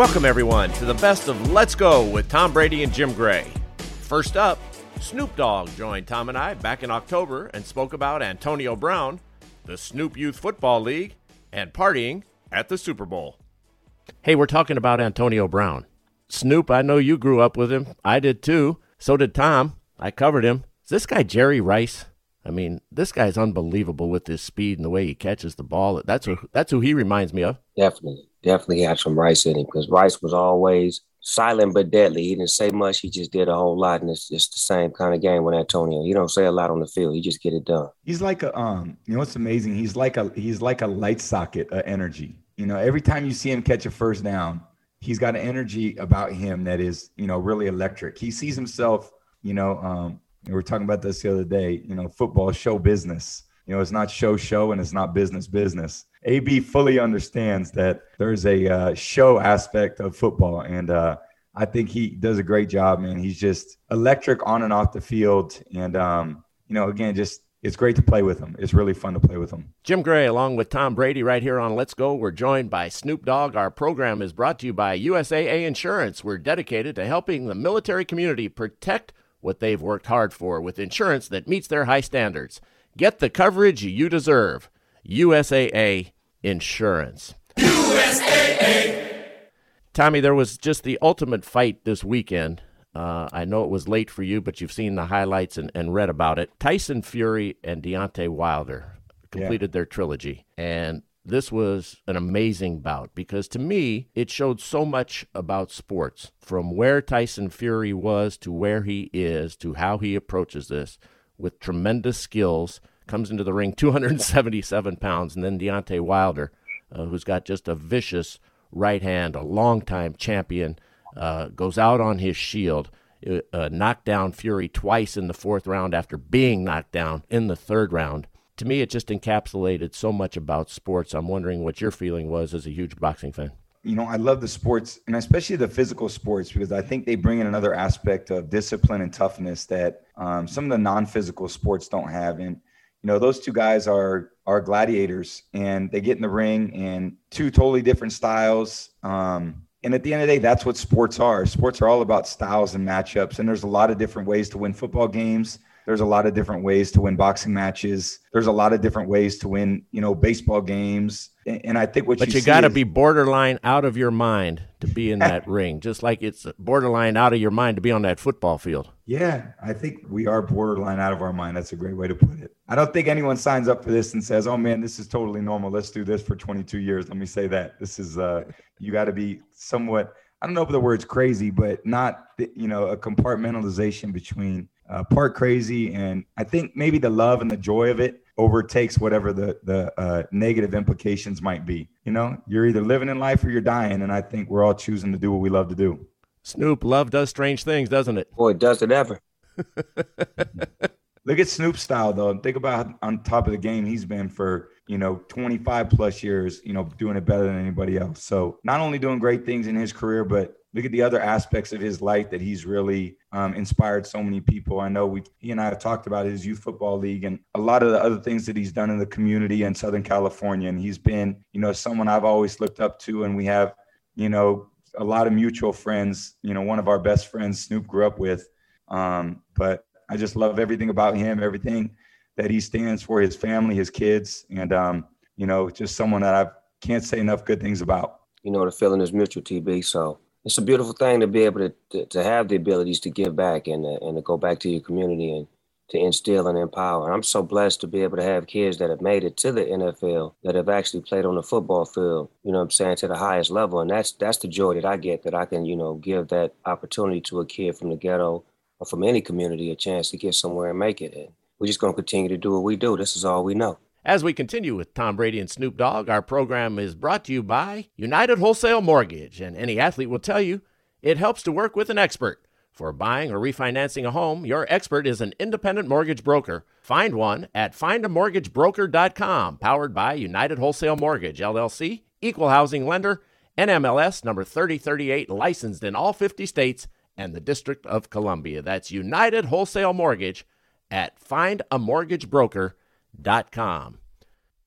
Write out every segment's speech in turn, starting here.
Welcome, everyone, to the best of Let's Go with Tom Brady and Jim Gray. First up, Snoop Dogg joined Tom and I back in October and spoke about Antonio Brown, the Snoop Youth Football League, and partying at the Super Bowl. Hey, we're talking about Antonio Brown. Snoop, I know you grew up with him. I did too. So did Tom. I covered him. Is this guy Jerry Rice? I mean, this guy's unbelievable with his speed and the way he catches the ball. That's who, that's who he reminds me of. Definitely, definitely had some Rice in him because Rice was always silent but deadly. He didn't say much. He just did a whole lot, and it's just the same kind of game with Antonio. He don't say a lot on the field. He just get it done. He's like a um, you know what's amazing? He's like a he's like a light socket of energy. You know, every time you see him catch a first down, he's got an energy about him that is you know really electric. He sees himself. You know, um, we were talking about this the other day. You know, football show business. You know, it's not show show and it's not business business. AB fully understands that there's a uh, show aspect of football, and uh, I think he does a great job. Man, he's just electric on and off the field, and um, you know, again, just it's great to play with him. It's really fun to play with him. Jim Gray, along with Tom Brady, right here on Let's Go. We're joined by Snoop Dogg. Our program is brought to you by USAA Insurance. We're dedicated to helping the military community protect what they've worked hard for with insurance that meets their high standards. Get the coverage you deserve. USAA Insurance. USAA. Tommy, there was just the ultimate fight this weekend. Uh, I know it was late for you, but you've seen the highlights and, and read about it. Tyson Fury and Deontay Wilder completed yeah. their trilogy. And this was an amazing bout because to me, it showed so much about sports from where Tyson Fury was to where he is to how he approaches this with tremendous skills. Comes into the ring 277 pounds, and then Deontay Wilder, uh, who's got just a vicious right hand, a longtime champion, uh, goes out on his shield. Uh, uh knocked down Fury twice in the fourth round after being knocked down in the third round to me, it just encapsulated so much about sports. I'm wondering what your feeling was as a huge boxing fan. You know, I love the sports and especially the physical sports because I think they bring in another aspect of discipline and toughness that um, some of the non-physical sports don't have. And you know, those two guys are are gladiators, and they get in the ring and two totally different styles. Um, and at the end of the day, that's what sports are. Sports are all about styles and matchups, and there's a lot of different ways to win football games there's a lot of different ways to win boxing matches. There's a lot of different ways to win, you know, baseball games. And I think what you but you, you got to be borderline out of your mind to be in that ring, just like it's borderline out of your mind to be on that football field. Yeah, I think we are borderline out of our mind. That's a great way to put it. I don't think anyone signs up for this and says, "Oh man, this is totally normal. Let's do this for 22 years." Let me say that this is uh, you got to be somewhat. I don't know if the word's crazy, but not you know a compartmentalization between uh, part crazy, and I think maybe the love and the joy of it overtakes whatever the the uh, negative implications might be. You know, you're either living in life or you're dying, and I think we're all choosing to do what we love to do. Snoop, love does strange things, doesn't it? Boy, does it ever. Look at Snoop's style, though. Think about on top of the game he's been for you know 25 plus years. You know, doing it better than anybody else. So not only doing great things in his career, but look at the other aspects of his life that he's really um, inspired so many people. I know we, he and I have talked about his youth football league and a lot of the other things that he's done in the community in Southern California. And he's been, you know, someone I've always looked up to. And we have, you know, a lot of mutual friends. You know, one of our best friends, Snoop, grew up with. Um, but I just love everything about him, everything that he stands for, his family, his kids, and um, you know, just someone that I can't say enough good things about. You know, the feeling is mutual, TB. So it's a beautiful thing to be able to, to, to have the abilities to give back and, uh, and to go back to your community and to instill and empower. I'm so blessed to be able to have kids that have made it to the NFL, that have actually played on the football field, you know what I'm saying, to the highest level. And that's that's the joy that I get that I can, you know, give that opportunity to a kid from the ghetto or from any community a chance to get somewhere and make it. And we're just gonna continue to do what we do. This is all we know. As we continue with Tom Brady and Snoop Dogg, our program is brought to you by United Wholesale Mortgage. And any athlete will tell you it helps to work with an expert. For buying or refinancing a home, your expert is an independent mortgage broker. Find one at findamortgagebroker.com, powered by United Wholesale Mortgage, LLC, equal housing lender, NMLS number 3038, licensed in all 50 states and the District of Columbia. That's United Wholesale Mortgage at findamortgagebroker.com com.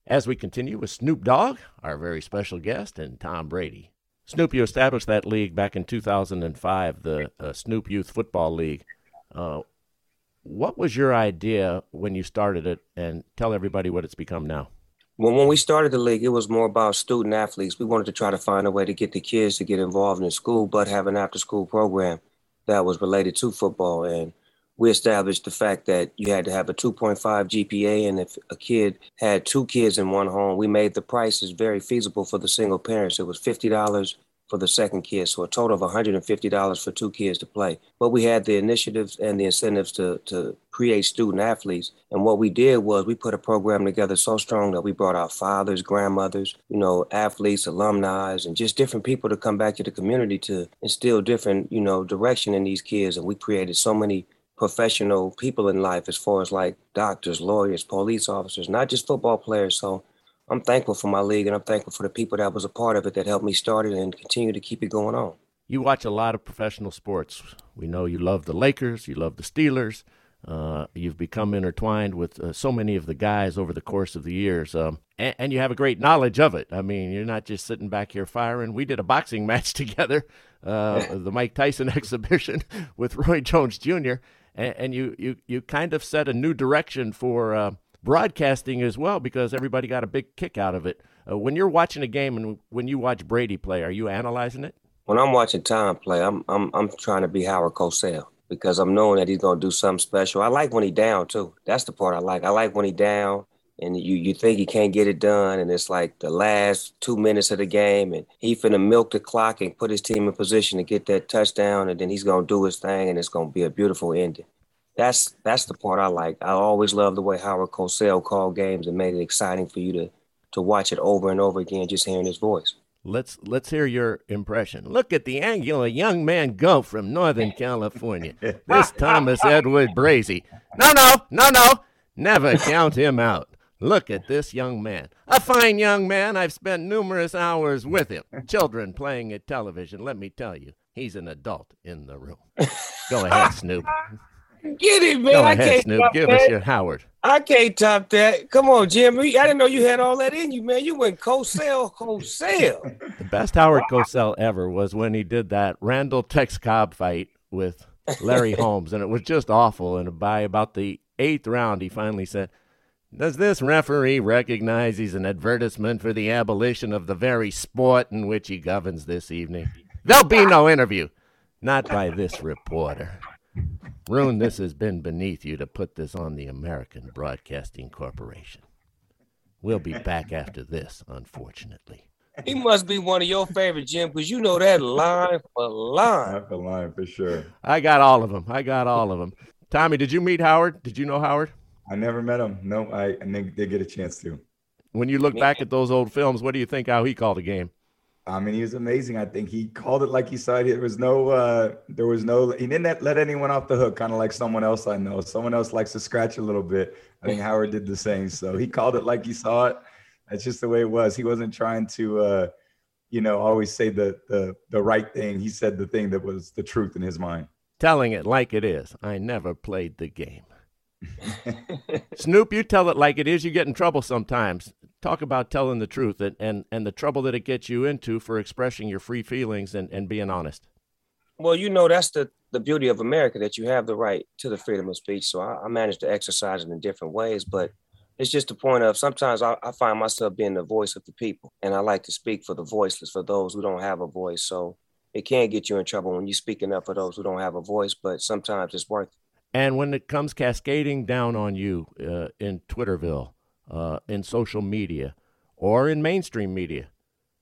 As we continue with Snoop Dogg, our very special guest, and Tom Brady. Snoop, you established that league back in 2005, the uh, Snoop Youth Football League. Uh, what was your idea when you started it, and tell everybody what it's become now? Well, when we started the league, it was more about student athletes. We wanted to try to find a way to get the kids to get involved in school, but have an after school program that was related to football. And we established the fact that you had to have a 2.5 GPA. And if a kid had two kids in one home, we made the prices very feasible for the single parents. It was $50 for the second kid. So a total of $150 for two kids to play. But we had the initiatives and the incentives to, to create student athletes. And what we did was we put a program together so strong that we brought our fathers, grandmothers, you know, athletes, alumni, and just different people to come back to the community to instill different, you know, direction in these kids. And we created so many professional people in life as far as like doctors, lawyers, police officers, not just football players. So I'm thankful for my league and I'm thankful for the people that was a part of it that helped me start it and continue to keep it going on. You watch a lot of professional sports. We know you love the Lakers, you love the Steelers. Uh, you've become intertwined with uh, so many of the guys over the course of the years, um, and, and, you have a great knowledge of it. I mean, you're not just sitting back here firing. We did a boxing match together, uh, the Mike Tyson exhibition with Roy Jones Jr., and, and, you, you, you kind of set a new direction for uh, broadcasting as well because everybody got a big kick out of it. Uh, when you're watching a game and when you watch Brady play, are you analyzing it? When I'm watching Tom play, I'm I'm I'm trying to be Howard Cosell because I'm knowing that he's gonna do something special. I like when he down too. That's the part I like. I like when he down and you you think he can't get it done, and it's like the last two minutes of the game, and he finna milk the clock and put his team in position to get that touchdown, and then he's gonna do his thing, and it's gonna be a beautiful ending that's that's the part I like. I always love the way Howard Cosell called games and made it exciting for you to to watch it over and over again, just hearing his voice. Let's let's hear your impression. Look at the angular young man go from Northern California. This Thomas Edward Brazy. No, no, no, no. Never count him out. Look at this young man. A fine young man. I've spent numerous hours with him. Children playing at television. Let me tell you, he's an adult in the room. Go ahead, Snoop. Get it, man. Go I ahead, can't Snoop. top Give that. us your Howard. I can't top that. Come on, Jim. I didn't know you had all that in you, man. You went Cosell, Cosell. The best Howard Cosell ever was when he did that Randall Tex Cobb fight with Larry Holmes, and it was just awful. And by about the eighth round, he finally said, Does this referee recognize he's an advertisement for the abolition of the very sport in which he governs this evening? There'll be no interview. Not by this reporter. Roone, this has been beneath you to put this on the American Broadcasting Corporation. We'll be back after this, unfortunately. He must be one of your favorite, Jim, because you know that line for line. Not the line for sure. I got all of them. I got all of them. Tommy, did you meet Howard? Did you know Howard? I never met him. No, I, I did get a chance to. When you look back at those old films, what do you think how he called a game? I mean, he was amazing. I think he called it like he saw it. There was no, uh, there was no, he didn't let anyone off the hook, kind of like someone else I know. Someone else likes to scratch a little bit. I think Howard did the same. So he called it like he saw it. That's just the way it was. He wasn't trying to, uh, you know, always say the, the, the right thing. He said the thing that was the truth in his mind. Telling it like it is. I never played the game. Snoop, you tell it like it is. You get in trouble sometimes. Talk about telling the truth and, and, and the trouble that it gets you into for expressing your free feelings and, and being honest. Well, you know, that's the, the beauty of America that you have the right to the freedom of speech. So I, I manage to exercise it in different ways. But it's just the point of sometimes I, I find myself being the voice of the people. And I like to speak for the voiceless, for those who don't have a voice. So it can get you in trouble when you're speaking up for those who don't have a voice, but sometimes it's worth it. And when it comes cascading down on you uh, in Twitterville, uh, in social media, or in mainstream media,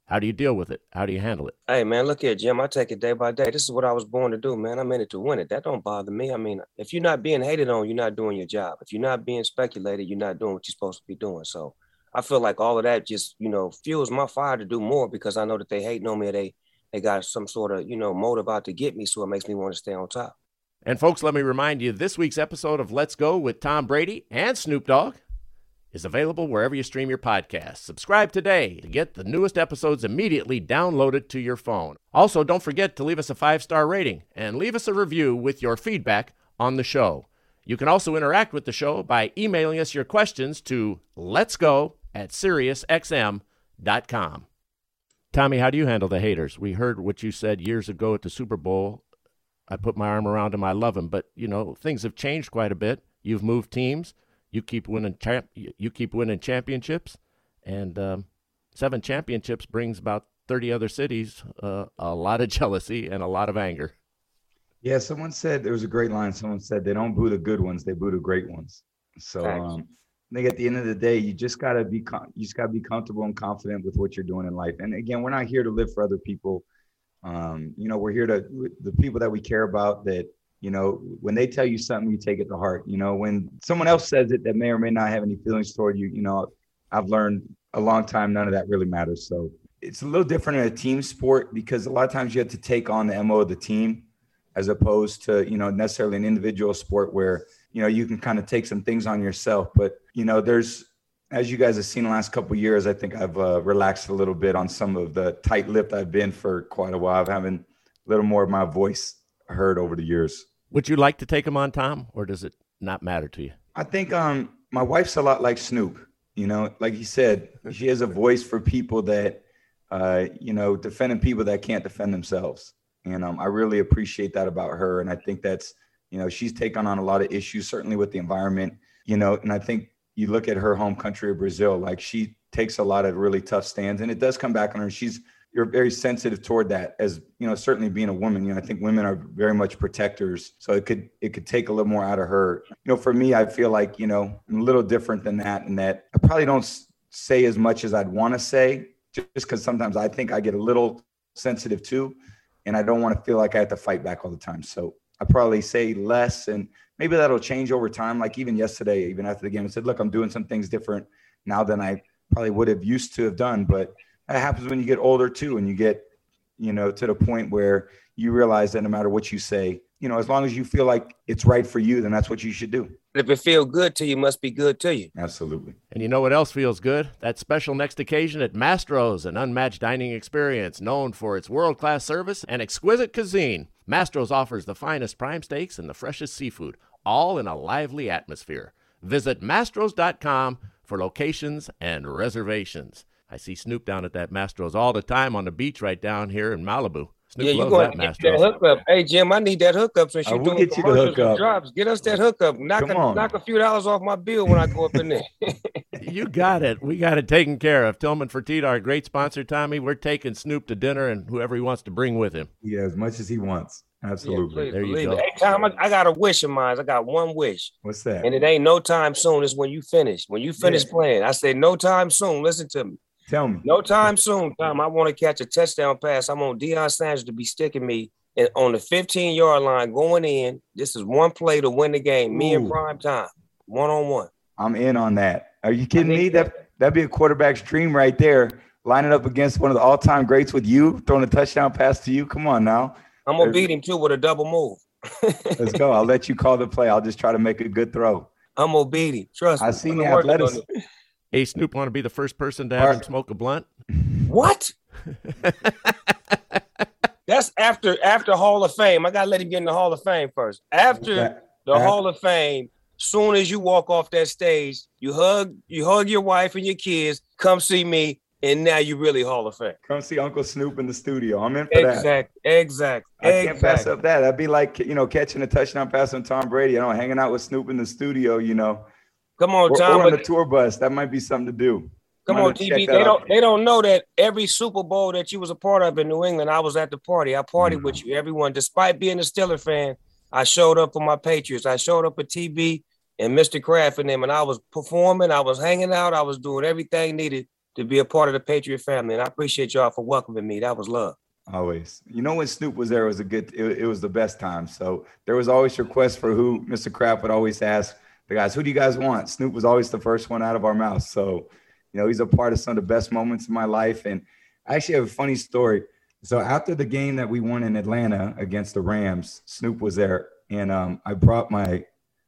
how do you deal with it? How do you handle it? Hey man, look here, Jim. I take it day by day. This is what I was born to do, man. I'm in it to win it. That don't bother me. I mean, if you're not being hated on, you're not doing your job. If you're not being speculated, you're not doing what you're supposed to be doing. So I feel like all of that just, you know, fuels my fire to do more because I know that they hate on me or they they got some sort of, you know, motive out to get me. So it makes me want to stay on top. And folks, let me remind you this week's episode of Let's Go with Tom Brady and Snoop Dogg is available wherever you stream your podcasts. Subscribe today to get the newest episodes immediately downloaded to your phone. Also, don't forget to leave us a five star rating and leave us a review with your feedback on the show. You can also interact with the show by emailing us your questions to let's go at SiriusXM.com. Tommy, how do you handle the haters? We heard what you said years ago at the Super Bowl. I put my arm around him. I love him, but you know things have changed quite a bit. You've moved teams. You keep winning. Champ- you keep winning championships, and um, seven championships brings about thirty other cities uh, a lot of jealousy and a lot of anger. Yeah, someone said there was a great line. Someone said they don't boo the good ones; they boo the great ones. So um, I think at the end of the day, you just gotta be you just gotta be comfortable and confident with what you're doing in life. And again, we're not here to live for other people. Um, you know, we're here to the people that we care about. That you know, when they tell you something, you take it to heart. You know, when someone else says it that may or may not have any feelings toward you, you know, I've learned a long time none of that really matters. So it's a little different in a team sport because a lot of times you have to take on the mo of the team as opposed to you know necessarily an individual sport where you know you can kind of take some things on yourself but you know there's as you guys have seen the last couple years i think i've uh, relaxed a little bit on some of the tight-lipped i've been for quite a while. I've having a little more of my voice heard over the years. Would you like to take him on tom or does it not matter to you? I think um my wife's a lot like snoop you know? Like he said she has a voice for people that uh you know defending people that can't defend themselves. And um, I really appreciate that about her. And I think that's, you know, she's taken on a lot of issues, certainly with the environment, you know, and I think you look at her home country of Brazil, like she takes a lot of really tough stands and it does come back on her. She's, you're very sensitive toward that as you know certainly being a woman you know i think women are very much protectors so it could it could take a little more out of her you know for me i feel like you know i'm a little different than that and that i probably don't say as much as i'd want to say just because sometimes i think i get a little sensitive too and I don't want to feel like I have to fight back all the time. So I probably say less, and maybe that'll change over time. Like even yesterday, even after the game, I said, "Look, I'm doing some things different now than I probably would have used to have done." But that happens when you get older too, and you get, you know, to the point where you realize that no matter what you say, you know, as long as you feel like it's right for you, then that's what you should do. If it feels good to you, must be good to you. Absolutely. And you know what else feels good? That special next occasion at Mastro's, an unmatched dining experience known for its world class service and exquisite cuisine. Mastro's offers the finest prime steaks and the freshest seafood, all in a lively atmosphere. Visit mastros.com for locations and reservations. I see Snoop down at that Mastro's all the time on the beach right down here in Malibu. Snoop yeah, you going to get that hookup. Hey, Jim, I need that hookup since uh, you're doing get you the hookup. drops. Get us that hookup. Knock a, knock a few dollars off my bill when I go up in there. you got it. We got it taken care of. Tillman Fertitta, our great sponsor, Tommy. We're taking Snoop to dinner and whoever he wants to bring with him. Yeah, as much as he wants. Absolutely. Yeah, there you go. Hey, Tom, I, I, got a wish in mind. I got one wish. What's that? And it ain't no time soon. It's when you finish. When you finish yeah. playing. I say no time soon. Listen to me. Tell me. No time soon, Tom. I want to catch a touchdown pass. I'm on Deion Sanders to be sticking me on the 15 yard line going in. This is one play to win the game. Me and prime time, one on one. I'm in on that. Are you kidding me? That that'd be a quarterback's dream right there. Lining up against one of the all time greats with you, throwing a touchdown pass to you. Come on now. I'm gonna beat him too with a double move. Let's go. I'll let you call the play. I'll just try to make a good throw. I'm gonna beat him. Trust I me. I seen the athleticism. Hey, Snoop, want to be the first person to have him smoke a blunt? What? That's after after Hall of Fame. I gotta let him get in the Hall of Fame first. After the Hall of Fame, soon as you walk off that stage, you hug you hug your wife and your kids. Come see me, and now you really Hall of Fame. Come see Uncle Snoop in the studio. I'm in for exact, that. Exact. I can't pass up that. That'd be like you know catching a touchdown pass on Tom Brady. You know, hanging out with Snoop in the studio. You know, Come on, Tom. Or, on the tour bus. That might be something to do. Come on, TV. They don't. They don't know that every Super Bowl that you was a part of in New England, I was at the party. I partied mm-hmm. with you, everyone. Despite being a Steeler fan, I showed up for my Patriots. I showed up at TB and Mr. Kraft and them, and I was performing. I was hanging out. I was doing everything needed to be a part of the Patriot family. And I appreciate y'all for welcoming me. That was love. Always. You know, when Snoop was there, it was a good. It, it was the best time. So there was always requests for who Mr. Kraft would always ask the guys, who do you guys want? Snoop was always the first one out of our mouth. So, you know, he's a part of some of the best moments in my life. And I actually have a funny story. So after the game that we won in Atlanta against the Rams, Snoop was there. And um, I brought my,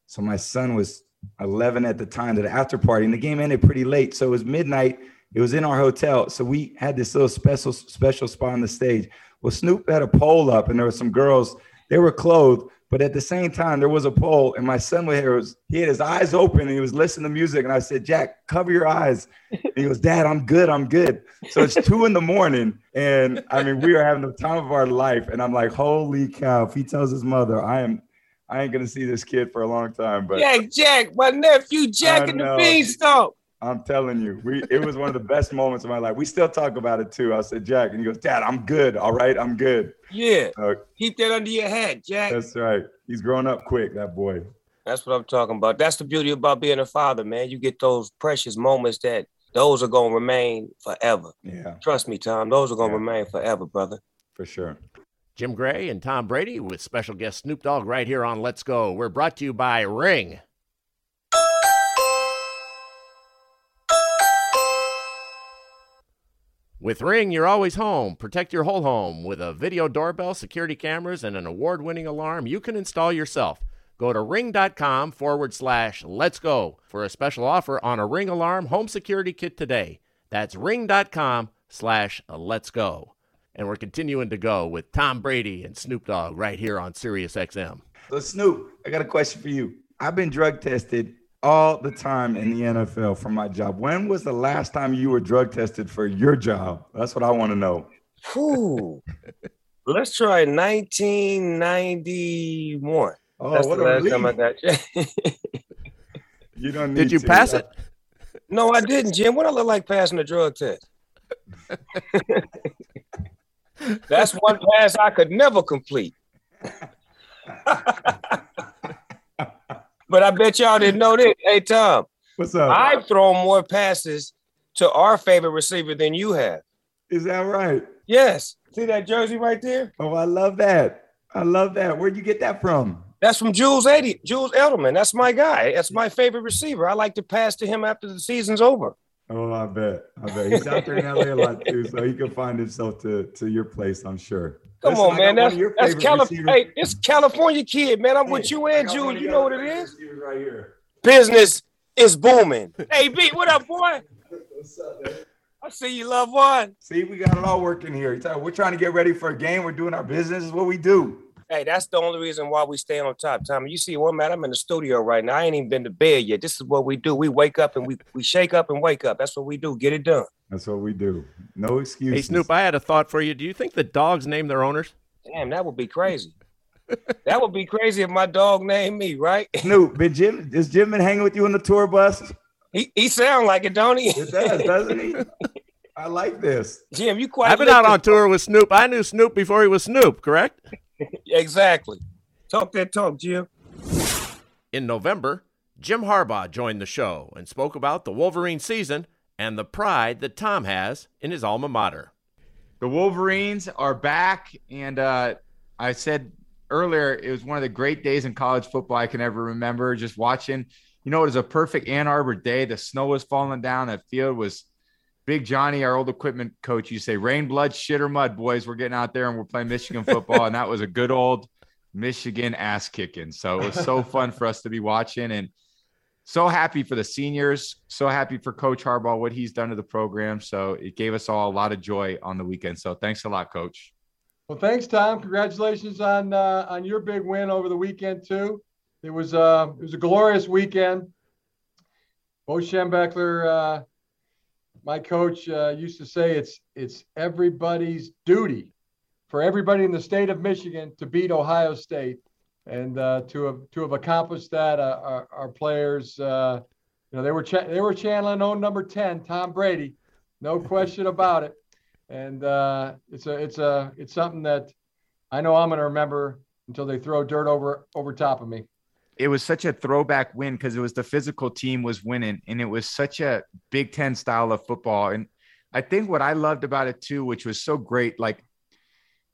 so my son was 11 at the time to the after party, and the game ended pretty late. So it was midnight. It was in our hotel. So we had this little special, special spot on the stage. Well, Snoop had a pole up, and there were some girls, they were clothed, But at the same time, there was a pole, and my son was here. Was, he had his eyes open and he was listening to music. And I said, Jack, cover your eyes. And he goes, Dad, I'm good. I'm good. So it's two in the morning. And I mean, we are having the time of our life. And I'm like, holy cow. If he tells his mother, I am I ain't gonna see this kid for a long time. But Jack, Jack, my nephew, Jack and the Beanstalk. I'm telling you, we it was one of the best moments of my life. We still talk about it too. I said, Jack, and he goes, Dad, I'm good. All right, I'm good. Yeah. Uh, Keep that under your hat, Jack. That's right. He's growing up quick, that boy. That's what I'm talking about. That's the beauty about being a father, man. You get those precious moments that those are gonna remain forever. Yeah. Trust me, Tom. Those are gonna yeah. remain forever, brother. For sure. Jim Gray and Tom Brady with special guest Snoop Dogg right here on Let's Go. We're brought to you by Ring. With Ring, you're always home. Protect your whole home with a video doorbell, security cameras, and an award winning alarm you can install yourself. Go to ring.com forward slash let's go for a special offer on a Ring Alarm home security kit today. That's ring.com slash let's go. And we're continuing to go with Tom Brady and Snoop Dogg right here on Sirius XM. So, Snoop, I got a question for you. I've been drug tested all the time in the NFL for my job. When was the last time you were drug tested for your job? That's what I want to know. Whew. Let's try 1991. Oh, That's what the last time I got You don't Did you to. pass it? No, I didn't, Jim. What I look like passing a drug test? That's one pass I could never complete. But I bet y'all didn't know this. Hey, Tom. What's up? I've thrown more passes to our favorite receiver than you have. Is that right? Yes. See that jersey right there? Oh, I love that. I love that. Where'd you get that from? That's from Jules Eddie, Jules Edelman. That's my guy. That's my favorite receiver. I like to pass to him after the season's over. Oh, I bet. I bet. He's out there in LA a lot too, so he can find himself to, to your place, I'm sure. Come Listen, on, man. That's that's California. Hey, this California kid, man. I'm hey, with you and Jude. You know what it is? Right here. Business is booming. hey, B, what up, boy? What's up, man? I see you, love one. See, we got it all working here. We're trying to get ready for a game. We're doing our business. This is what we do. Hey, that's the only reason why we stay on top, Tommy. You see, one man, I'm in the studio right now. I ain't even been to bed yet. This is what we do. We wake up and we we shake up and wake up. That's what we do. Get it done. That's what we do. No excuses. Hey, Snoop, I had a thought for you. Do you think the dogs name their owners? Damn, that would be crazy. that would be crazy if my dog named me, right? Snoop, been Jim, is Jim been hanging with you on the tour bus? He he sound like it, don't he? It does, doesn't he? I like this. Jim, you quite. I've been out on tour with Snoop. I knew Snoop before he was Snoop, correct? Exactly. Talk that talk, Jim. In November, Jim Harbaugh joined the show and spoke about the Wolverine season and the pride that Tom has in his alma mater. The Wolverines are back, and uh, I said earlier it was one of the great days in college football I can ever remember. Just watching, you know, it was a perfect Ann Arbor day. The snow was falling down. That field was Big Johnny, our old equipment coach, you say rain, blood, shit, or mud, boys. We're getting out there and we're playing Michigan football, and that was a good old Michigan ass kicking. So it was so fun for us to be watching, and so happy for the seniors. So happy for Coach Harbaugh what he's done to the program. So it gave us all a lot of joy on the weekend. So thanks a lot, Coach. Well, thanks, Tom. Congratulations on uh, on your big win over the weekend too. It was uh, it was a glorious weekend. Bo Schembechler, uh, my coach uh, used to say it's it's everybody's duty for everybody in the state of Michigan to beat Ohio State, and uh, to have to have accomplished that, uh, our, our, players, uh, you know, they were they were channeling own number ten, Tom Brady, no question about it, and uh, it's a it's a it's something that I know I'm going to remember until they throw dirt over over top of me it was such a throwback win because it was the physical team was winning and it was such a Big Ten style of football. And I think what I loved about it too, which was so great, like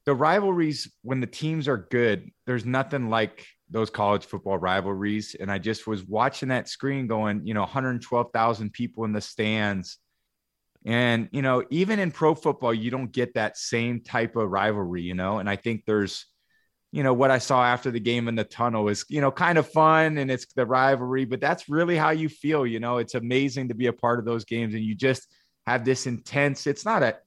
the rivalries when the teams are good, there's nothing like those college football rivalries. And I just was watching that screen going, you know, 112,000 people in the stands. And, you know, even in pro football, you don't get that same type of rivalry, you know, and I think there's, you know what I saw after the game in the tunnel is you know kind of fun and it's the rivalry, but that's really how you feel. You know, it's amazing to be a part of those games, and you just have this intense. It's not a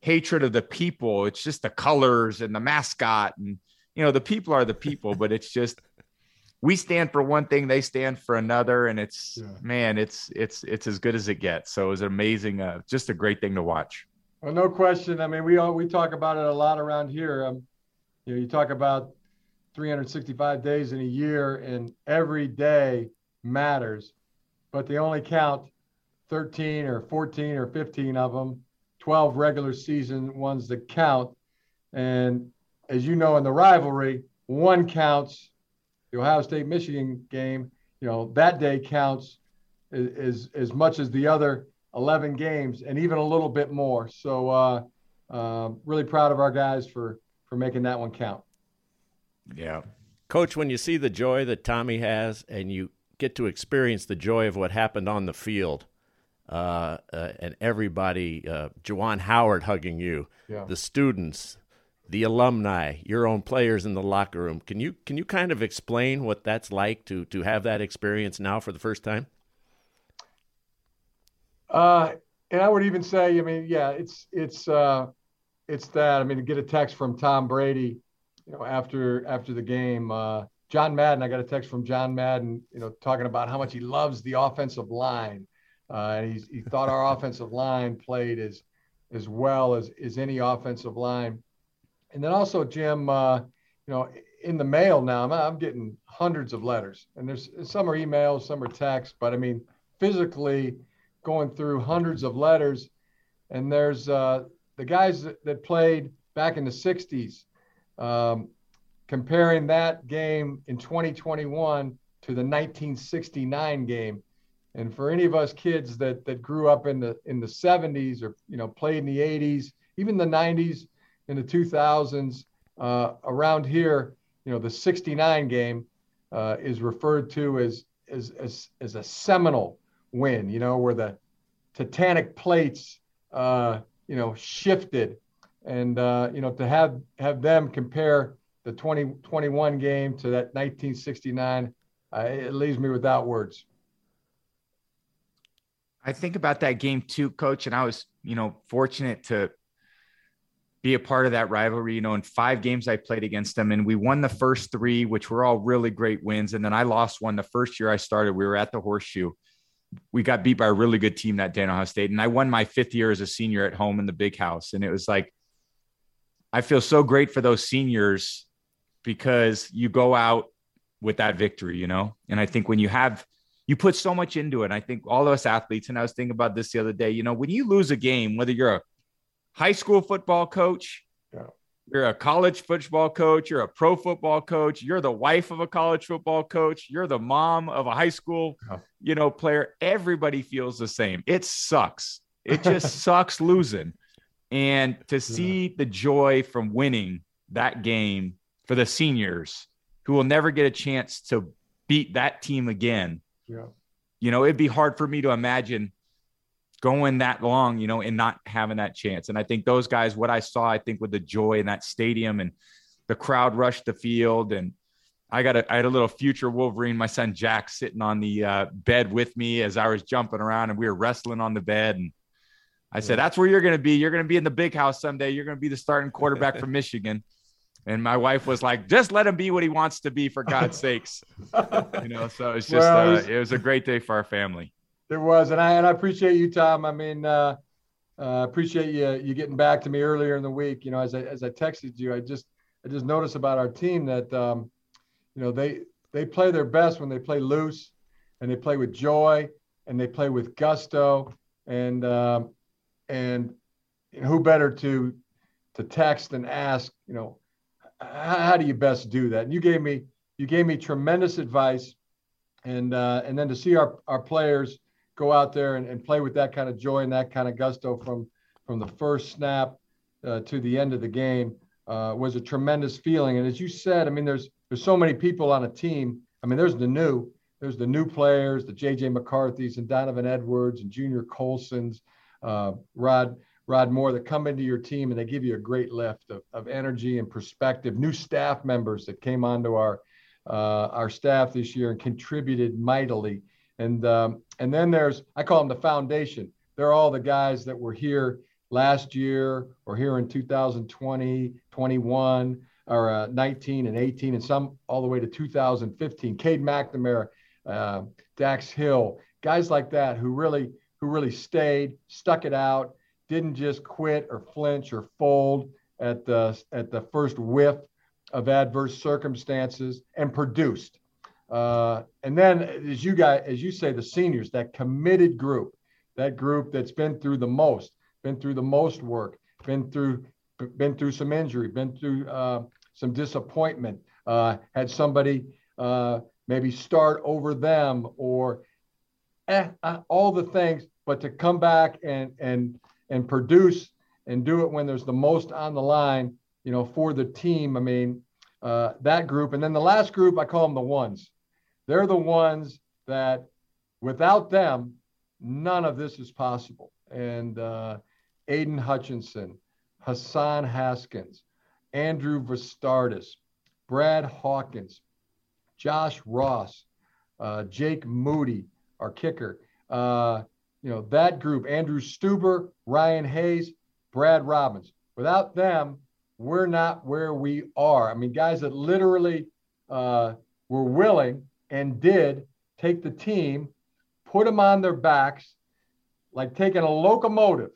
hatred of the people; it's just the colors and the mascot, and you know, the people are the people, but it's just we stand for one thing, they stand for another, and it's yeah. man, it's it's it's as good as it gets. So it was amazing, uh, just a great thing to watch. Well, no question. I mean, we all we talk about it a lot around here. Um, you know, you talk about 365 days in a year, and every day matters, but they only count 13 or 14 or 15 of them, 12 regular season ones that count. And as you know, in the rivalry, one counts. The Ohio State Michigan game, you know, that day counts as, as much as the other 11 games and even a little bit more. So, uh, uh, really proud of our guys for for making that one count. Yeah. Coach, when you see the joy that Tommy has and you get to experience the joy of what happened on the field, uh, uh, and everybody, uh, Juwan Howard hugging you, yeah. the students, the alumni, your own players in the locker room. Can you can you kind of explain what that's like to to have that experience now for the first time? Uh, and I would even say, I mean, yeah, it's it's uh, it's that. I mean, to get a text from Tom Brady, you know, after after the game, uh, John Madden. I got a text from John Madden, you know, talking about how much he loves the offensive line, uh, and he he thought our offensive line played as as well as as any offensive line. And then also, Jim, uh, you know, in the mail now, I'm, I'm getting hundreds of letters, and there's some are emails, some are texts, but I mean, physically going through hundreds of letters, and there's uh, the guys that, played back in the 60s, um, comparing that game in 2021 to the 1969 game. And for any of us kids that that grew up in the in the 70s or you know played in the 80s, even the 90s, in the 2000s, uh, around here, you know, the 69 game uh, is referred to as, as, as, as a seminal win, you know, where the titanic plates, uh, you know, shifted. And, uh, you know, to have, have them compare the 2021 game to that 1969, uh, it leaves me without words. I think about that game too, coach. And I was, you know, fortunate to be a part of that rivalry. You know, in five games I played against them, and we won the first three, which were all really great wins. And then I lost one the first year I started. We were at the Horseshoe. We got beat by a really good team that day in Ohio State, and I won my fifth year as a senior at home in the Big House. And it was like, I feel so great for those seniors because you go out with that victory, you know. And I think when you have you put so much into it. I think all of us athletes, and I was thinking about this the other day, you know, when you lose a game, whether you're a high school football coach. You're a college football coach, you're a pro football coach, you're the wife of a college football coach, you're the mom of a high school, you know, player. Everybody feels the same. It sucks. It just sucks losing. And to see the joy from winning that game for the seniors who will never get a chance to beat that team again. Yeah. You know, it'd be hard for me to imagine going that long, you know, and not having that chance. And I think those guys, what I saw, I think with the joy in that stadium and the crowd rushed the field and I got a, I had a little future Wolverine, my son Jack, sitting on the uh, bed with me as I was jumping around and we were wrestling on the bed. And I said, "That's where you're going to be. You're going to be in the big house someday. You're going to be the starting quarterback for Michigan." And my wife was like, "Just let him be what he wants to be, for God's sakes." you know, so it's just well, uh, it was a great day for our family. There was, and I and I appreciate you, Tom. I mean, uh, uh, appreciate you you getting back to me earlier in the week. You know, as I as I texted you, I just I just noticed about our team that um, you know they they play their best when they play loose, and they play with joy, and they play with gusto, and um, and who better to to text and ask, you know, how, how do you best do that? And you gave me you gave me tremendous advice, and uh, and then to see our our players go out there and, and play with that kind of joy and that kind of gusto from from the first snap uh, to the end of the game uh, was a tremendous feeling. And as you said, I mean, there's there's so many people on a team. I mean, there's the new, there's the new players, the J.J. McCarthy's and Donovan Edwards and Junior Colson's, uh, Rod Rod Moore that come into your team and they give you a great lift of, of energy and perspective. New staff members that came onto our uh, our staff this year and contributed mightily. And um, and then there's I call them the foundation. They're all the guys that were here last year or here in 2020, 21, or uh, 19 and 18, and some all the way to 2015. Cade McNamara, uh, Dax Hill, guys like that who really who really stayed, stuck it out, didn't just quit or flinch or fold at the at the first whiff of adverse circumstances, and produced. Uh, and then, as you guys, as you say, the seniors, that committed group, that group that's been through the most, been through the most work, been through been through some injury, been through uh, some disappointment, uh, had somebody uh, maybe start over them or eh, uh, all the things, but to come back and and and produce and do it when there's the most on the line, you know, for the team. I mean, uh, that group, and then the last group, I call them the ones. They're the ones that, without them, none of this is possible. And uh, Aidan Hutchinson, Hassan Haskins, Andrew Vastardis, Brad Hawkins, Josh Ross, uh, Jake Moody, our kicker. Uh, you know, that group, Andrew Stueber, Ryan Hayes, Brad Robbins. Without them, we're not where we are. I mean, guys that literally uh, were willing and did take the team, put them on their backs, like taking a locomotive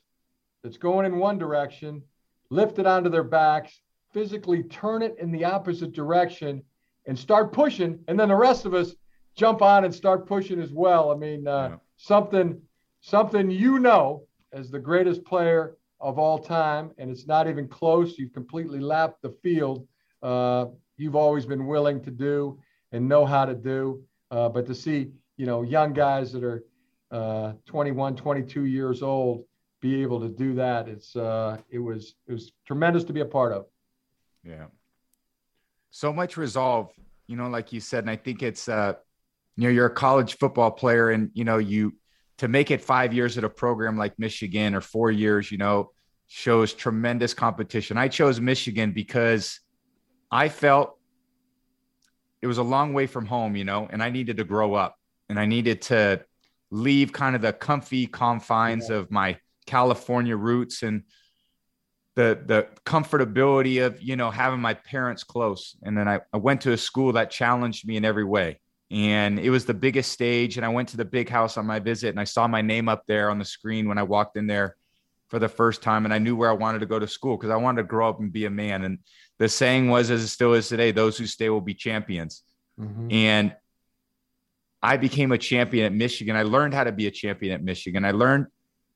that's going in one direction, lift it onto their backs, physically turn it in the opposite direction, and start pushing. And then the rest of us jump on and start pushing as well. I mean, uh, yeah. something, something you know as the greatest player of all time, and it's not even close. You've completely lapped the field. Uh, you've always been willing to do and know how to do. Uh, but to see, you know, young guys that are uh, 21, 22 years old be able to do that. It's uh, it was it was tremendous to be a part of. Yeah. So much resolve, you know, like you said, and I think it's uh, you know, you're a college football player, and you know, you to make it five years at a program like Michigan or four years, you know, shows tremendous competition. I chose Michigan because I felt it was a long way from home, you know, and I needed to grow up and I needed to leave kind of the comfy confines yeah. of my California roots and the the comfortability of you know having my parents close. And then I, I went to a school that challenged me in every way. And it was the biggest stage and i went to the big house on my visit and i saw my name up there on the screen when i walked in there for the first time and i knew where i wanted to go to school because i wanted to grow up and be a man. And the saying was as it still is today those who stay will be champions mm-hmm. and i became a champion at michigan i learned how to be a champion at michigan i learned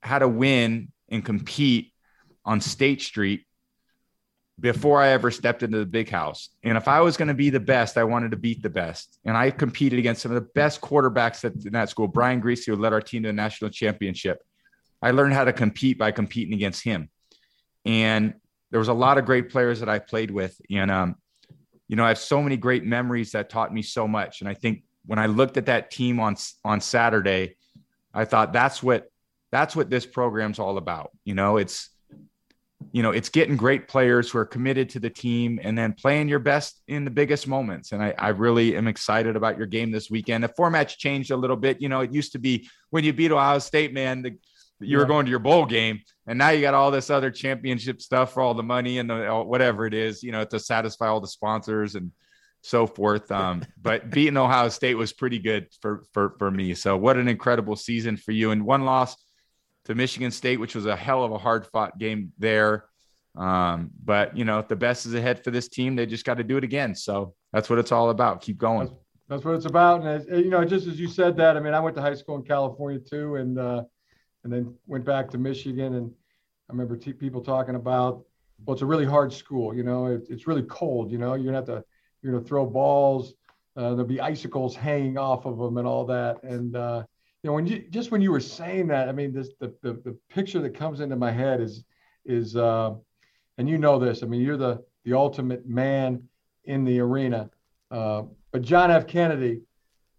how to win and compete on State Street before I ever stepped into the big house. And if I was going to be the best, I wanted to beat the best. And I competed against some of the best quarterbacks at, in that school. Brian Griese, who led our team to a national championship. I learned how to compete by competing against him. And there was a lot of great players that I played with. And, um, you know, I have so many great memories that taught me so much. And I think when I looked at that team on, on Saturday, I thought that's what that's what this program's all about. You know, it's you know, it's getting great players who are committed to the team and then playing your best in the biggest moments. And I, I really am excited about your game this weekend. The format's changed a little bit. You know, it used to be when you beat Ohio State, man, the, you were going to your bowl game, and now you got all this other championship stuff for all the money and the, whatever it is, you know, to satisfy all the sponsors and so forth. Um, but beating Ohio State was pretty good for for for me. So what an incredible season for you. And one loss to Michigan State, which was a hell of a hard fought game there. Um, but you know, the best is ahead for this team. They just got to do it again. So that's what it's all about. Keep going. That's, that's what it's about. And as, you know, just as you said that, I mean, I went to high school in California too, and uh, and then went back to Michigan. And I remember t- people talking about, well, it's a really hard school. You know, it, it's really cold. You know, you're gonna have to you're gonna throw balls. Uh, there'll be icicles hanging off of them and all that. And uh, you know, when you just when you were saying that, I mean, this the the, the picture that comes into my head is is uh, and you know this. I mean, you're the the ultimate man in the arena. Uh, but John F. Kennedy,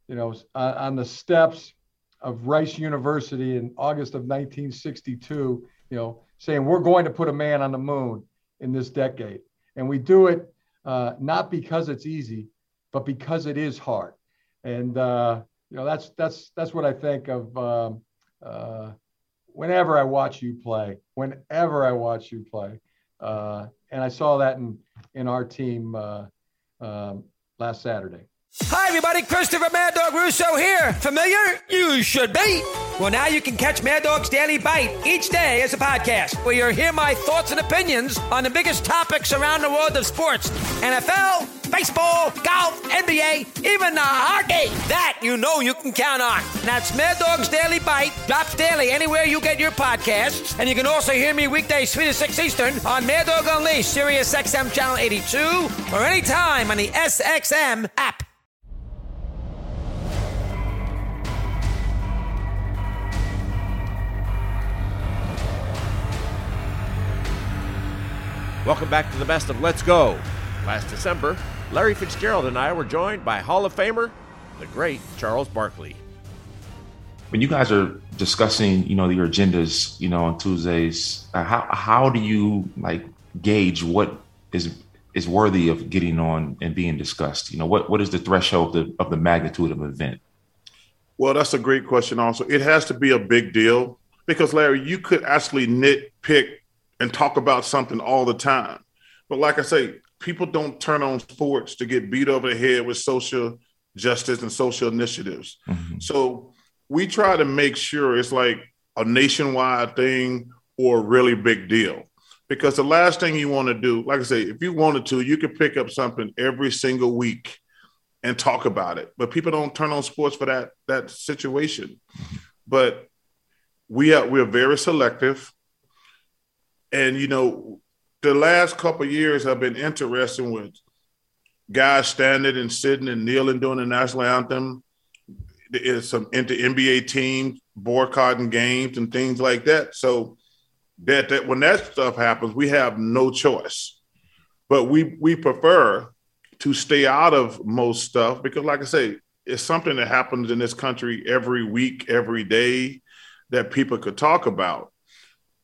you know, on, on the steps of Rice University in August of 1962, you know, saying we're going to put a man on the moon in this decade, and we do it uh, not because it's easy, but because it is hard. And uh, you know that's that's that's what I think of um, uh, whenever I watch you play. Whenever I watch you play, uh, and I saw that in in our team uh, um, last Saturday. Hi, everybody. Christopher Mad Dog Russo here. Familiar? You should be. Well, now you can catch Mad Dog's Daily Bite each day as a podcast, where you'll hear my thoughts and opinions on the biggest topics around the world of sports NFL, baseball, golf, NBA, even the hockey. That you know you can count on. That's Mad Dog's Daily Bite. Drops daily anywhere you get your podcasts. And you can also hear me weekdays 3 to 6 Eastern on Mad Dog Unleashed, Sirius XM Channel 82, or anytime on the SXM app. Welcome back to the best of Let's Go. Last December, Larry Fitzgerald and I were joined by Hall of Famer, the great Charles Barkley. When you guys are discussing, you know, your agendas, you know, on Tuesdays, uh, how how do you like gauge what is is worthy of getting on and being discussed? You know, what what is the threshold of the, of the magnitude of an event? Well, that's a great question. Also, it has to be a big deal because Larry, you could actually nitpick and talk about something all the time. But like I say, people don't turn on sports to get beat over the head with social justice and social initiatives. Mm-hmm. So we try to make sure it's like a nationwide thing or a really big deal. Because the last thing you want to do, like I say, if you wanted to, you could pick up something every single week and talk about it. But people don't turn on sports for that that situation. But we are we're very selective and you know, the last couple years have been interesting with guys standing and sitting and kneeling during the national anthem. There's some into NBA teams boycotting games and things like that. So that, that when that stuff happens, we have no choice. But we we prefer to stay out of most stuff because, like I say, it's something that happens in this country every week, every day that people could talk about.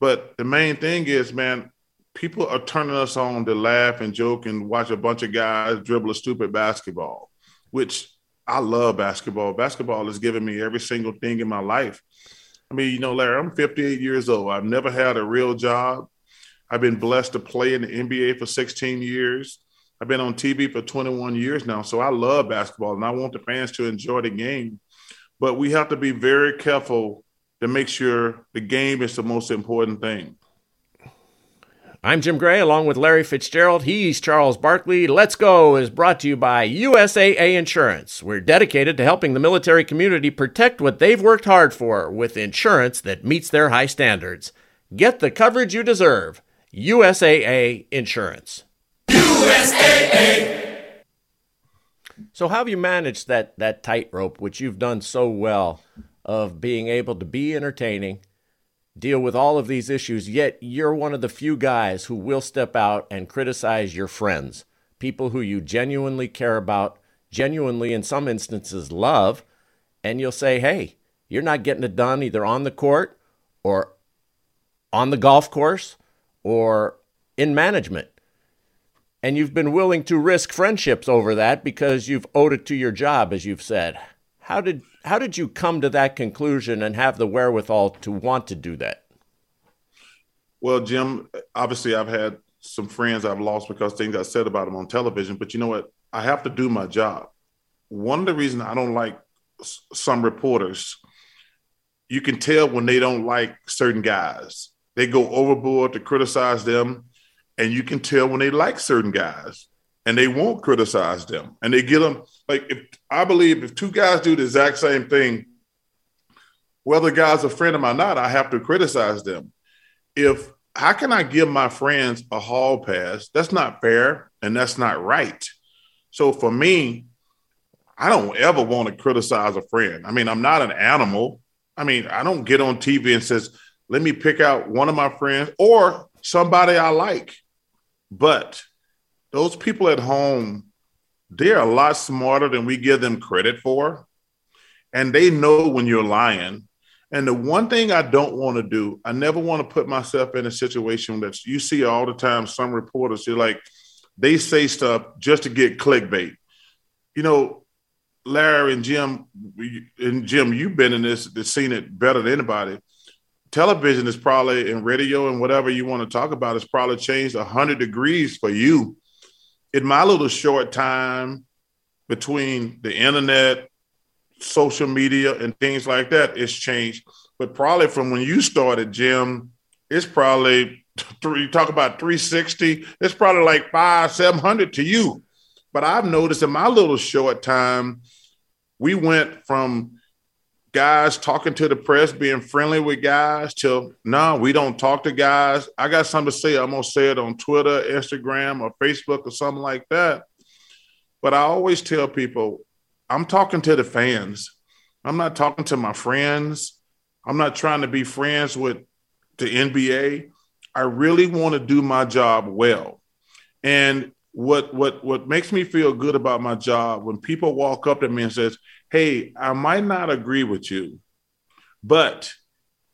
But the main thing is, man, people are turning us on to laugh and joke and watch a bunch of guys dribble a stupid basketball, which I love basketball. Basketball has given me every single thing in my life. I mean, you know, Larry, I'm 58 years old. I've never had a real job. I've been blessed to play in the NBA for 16 years. I've been on TV for 21 years now. So I love basketball and I want the fans to enjoy the game. But we have to be very careful to make sure the game is the most important thing. I'm Jim Gray along with Larry Fitzgerald. He's Charles Barkley. Let's Go is brought to you by USAA Insurance. We're dedicated to helping the military community protect what they've worked hard for with insurance that meets their high standards. Get the coverage you deserve. USAA Insurance. USAA. So, how have you managed that, that tightrope, which you've done so well? Of being able to be entertaining, deal with all of these issues, yet you're one of the few guys who will step out and criticize your friends, people who you genuinely care about, genuinely, in some instances, love, and you'll say, hey, you're not getting it done either on the court or on the golf course or in management. And you've been willing to risk friendships over that because you've owed it to your job, as you've said. How did how did you come to that conclusion and have the wherewithal to want to do that? Well, Jim, obviously I've had some friends I've lost because things I said about them on television, but you know what? I have to do my job. One of the reasons I don't like some reporters, you can tell when they don't like certain guys. They go overboard to criticize them, and you can tell when they like certain guys and they won't criticize them. And they get them like if I believe if two guys do the exact same thing, whether guy's a friend of mine or not, I have to criticize them. If how can I give my friends a hall pass? That's not fair and that's not right. So for me, I don't ever want to criticize a friend. I mean, I'm not an animal. I mean, I don't get on TV and says, let me pick out one of my friends or somebody I like. But those people at home, they're a lot smarter than we give them credit for. And they know when you're lying. And the one thing I don't want to do, I never want to put myself in a situation that you see all the time. Some reporters, you're like, they say stuff just to get clickbait. You know, Larry and Jim, and Jim, you've been in this, seen it better than anybody television is probably in radio and whatever you want to talk about has probably changed 100 degrees for you in my little short time between the internet social media and things like that it's changed. But probably from when you started jim it's probably you talk about 360 it's probably like five 700 to you. But i've noticed in my little short time we went from guys talking to the press, being friendly with guys, till no, we don't talk to guys. I got something to say. I'm gonna say it on Twitter, Instagram, or Facebook, or something like that. But I always tell people, I'm talking to the fans. I'm not talking to my friends. I'm not trying to be friends with the NBA. I really want to do my job well. And what what what makes me feel good about my job when people walk up to me and says, hey, I might not agree with you, but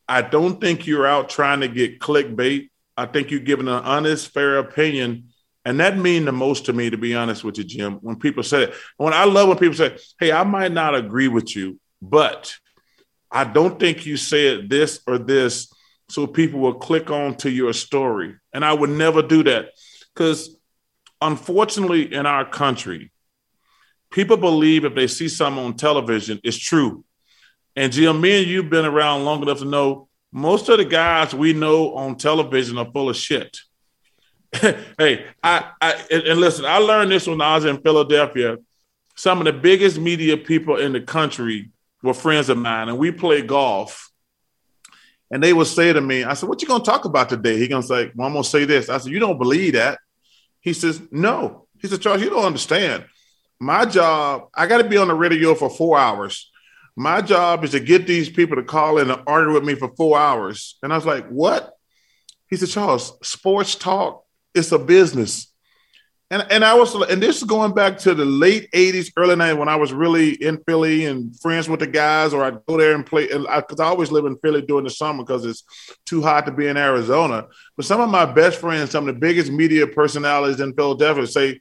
I don't think you're out trying to get clickbait. I think you're giving an honest, fair opinion. And that means the most to me, to be honest with you, Jim, when people say it. When I love when people say, hey, I might not agree with you, but I don't think you said this or this so people will click on to your story. And I would never do that because unfortunately in our country, people believe if they see something on television, it's true. And Jim, me and you've been around long enough to know most of the guys we know on television are full of shit. hey, I, I and listen, I learned this when I was in Philadelphia. Some of the biggest media people in the country were friends of mine, and we played golf. And they would say to me, I said, What you gonna talk about today? He gonna say, Well, I'm gonna say this. I said, You don't believe that. He says, No. He said, Charles, you don't understand. My job, I got to be on the radio for four hours. My job is to get these people to call in and argue with me for four hours. And I was like, what? He said, Charles, sports talk, it's a business. And, and I was, and this is going back to the late 80s, early 90s when I was really in Philly and friends with the guys, or I'd go there and play. Because I, I, always live in Philly during the summer because it's too hot to be in Arizona. But some of my best friends, some of the biggest media personalities in Philadelphia say,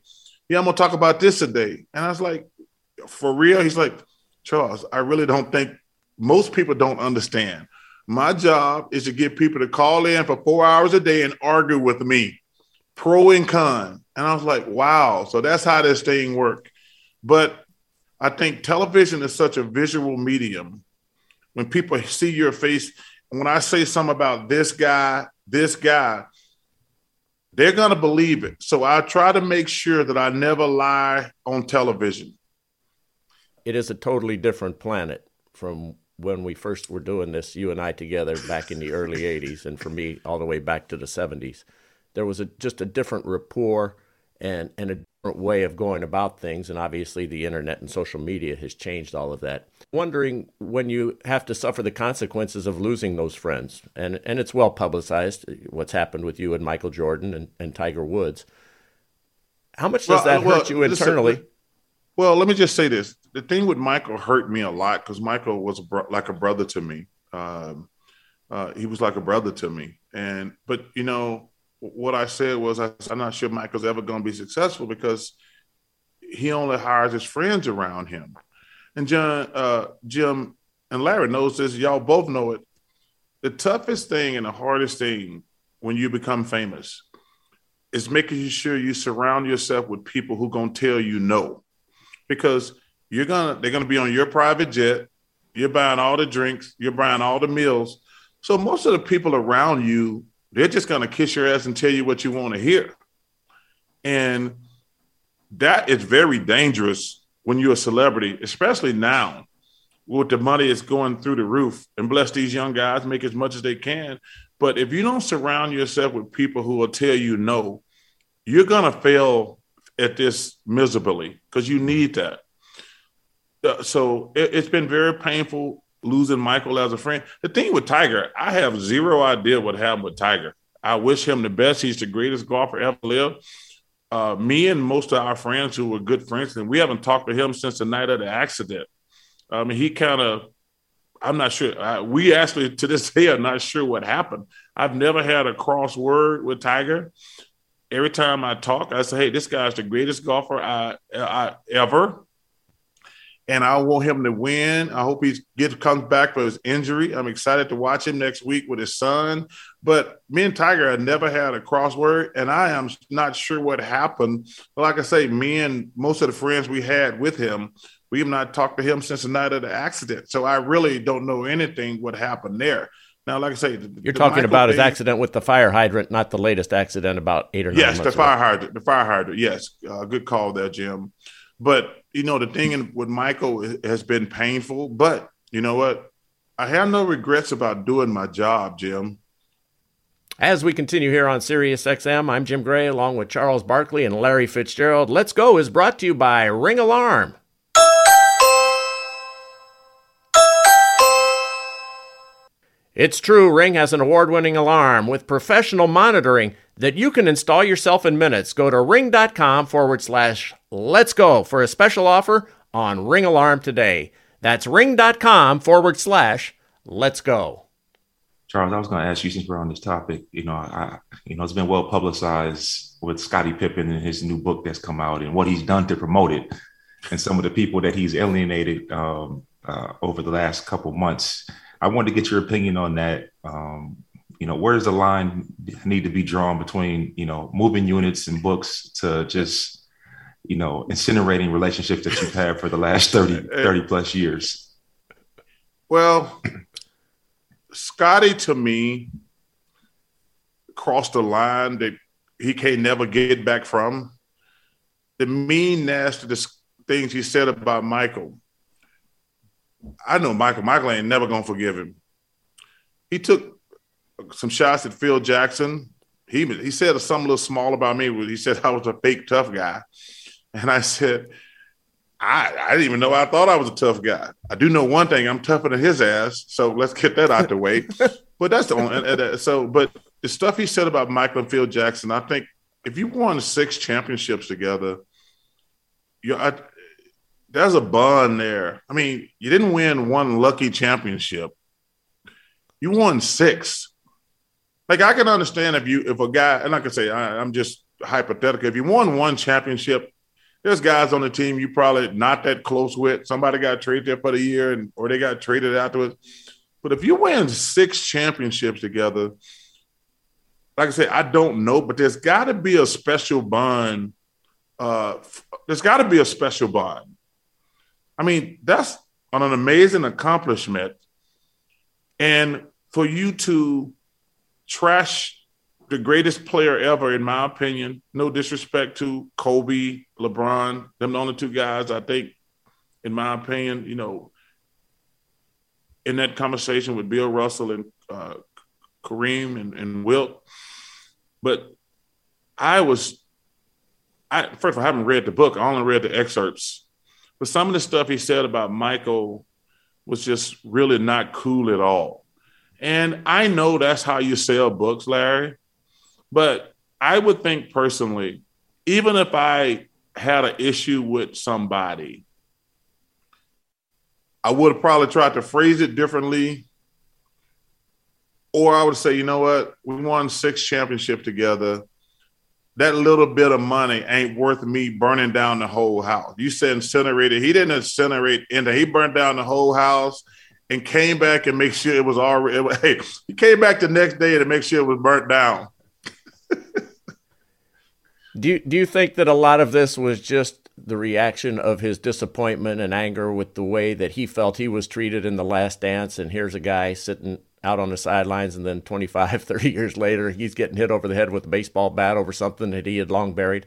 yeah, I'm gonna talk about this today. And I was like, for real? He's like, Charles, I really don't think most people don't understand. My job is to get people to call in for four hours a day and argue with me, pro and con. And I was like, wow. So that's how this thing works. But I think television is such a visual medium. When people see your face, when I say something about this guy, this guy, they're going to believe it. So I try to make sure that I never lie on television. It is a totally different planet from when we first were doing this, you and I together back in the early 80s, and for me, all the way back to the 70s. There was a, just a different rapport and, and a way of going about things. And obviously, the internet and social media has changed all of that wondering when you have to suffer the consequences of losing those friends, and and it's well publicized what's happened with you and Michael Jordan and, and Tiger Woods. How much does well, that well, hurt you internally? Listen, well, let me just say this: the thing with Michael hurt me a lot because Michael was a bro- like a brother to me. Um, uh, he was like a brother to me, and but you know what I said was I, I'm not sure Michael's ever going to be successful because he only hires his friends around him and John, uh, Jim, and Larry knows this. Y'all both know it. The toughest thing and the hardest thing when you become famous is making sure you surround yourself with people who gonna tell you no, because you're gonna they're gonna be on your private jet. You're buying all the drinks. You're buying all the meals. So most of the people around you, they're just gonna kiss your ass and tell you what you want to hear, and that is very dangerous when you're a celebrity, especially now with the money is going through the roof and bless these young guys, make as much as they can. But if you don't surround yourself with people who will tell you no, you're going to fail at this miserably because you need that. Uh, so it, it's been very painful losing Michael as a friend. The thing with Tiger, I have zero idea what happened with Tiger. I wish him the best. He's the greatest golfer ever lived uh, me and most of our friends who were good friends, and we haven't talked to him since the night of the accident. I mean, he kind of, I'm not sure. Uh, we actually, to this day, are not sure what happened. I've never had a cross word with Tiger. Every time I talk, I say, hey, this guy's the greatest golfer I, I ever. And I want him to win. I hope he gets comes back for his injury. I'm excited to watch him next week with his son. But me and Tiger had never had a crossword, and I am not sure what happened. But like I say, me and most of the friends we had with him, we have not talked to him since the night of the accident. So I really don't know anything what happened there. Now, like I say, the, you're the talking Michael about his accident with the fire hydrant, not the latest accident about eight or nine. Yes, the fire hydrant. The fire hydrant. Yes, uh, good call there, Jim. But you know, the thing with Michael has been painful. But you know what? I have no regrets about doing my job, Jim. As we continue here on Sirius XM, I'm Jim Gray along with Charles Barkley and Larry Fitzgerald. Let's Go is brought to you by Ring Alarm. It's true, Ring has an award winning alarm with professional monitoring that you can install yourself in minutes. Go to ring.com forward slash let's go for a special offer on Ring Alarm today. That's ring.com forward slash let's go. Charles, I was going to ask you since we're on this topic. You know, I, you know, it's been well publicized with Scottie Pippen and his new book that's come out and what he's done to promote it, and some of the people that he's alienated um, uh, over the last couple months. I wanted to get your opinion on that. Um, you know, where does the line need to be drawn between you know moving units and books to just you know incinerating relationships that you've had for the last 30, 30 plus years? Well, Scotty to me crossed the line that he can't never get back from. The mean, nasty things he said about Michael. I know Michael. Michael ain't never gonna forgive him. He took some shots at Phil Jackson. He he said something a little small about me. He said I was a fake tough guy, and I said I, I didn't even know I thought I was a tough guy. I do know one thing: I'm tougher than his ass. So let's get that out the way. but that's the only. so, but the stuff he said about Michael and Phil Jackson, I think if you won six championships together, you I, there's a bond there. I mean, you didn't win one lucky championship. You won six. Like I can understand if you if a guy, and I say, I, I'm just hypothetical. If you won one championship there's guys on the team you probably not that close with. Somebody got traded there for the year, and or they got traded afterwards. But if you win six championships together, like I say, I don't know, but there's got to be a special bond. Uh, there's got to be a special bond. I mean, that's an amazing accomplishment, and for you to trash the greatest player ever, in my opinion. No disrespect to Kobe, LeBron, them the only two guys I think, in my opinion, you know, in that conversation with Bill Russell and uh, Kareem and, and Wilt. But I was, I first of all, I haven't read the book. I only read the excerpts. But some of the stuff he said about Michael was just really not cool at all. And I know that's how you sell books, Larry. But I would think personally, even if I had an issue with somebody, I would have probably tried to phrase it differently. Or I would say, you know what? We won six championships together. That little bit of money ain't worth me burning down the whole house. You said incinerated. He didn't incinerate into. He burned down the whole house and came back and make sure it was already. Hey, he came back the next day to make sure it was burnt down do you, do you think that a lot of this was just the reaction of his disappointment and anger with the way that he felt he was treated in the last dance and here's a guy sitting out on the sidelines and then 25 30 years later he's getting hit over the head with a baseball bat over something that he had long buried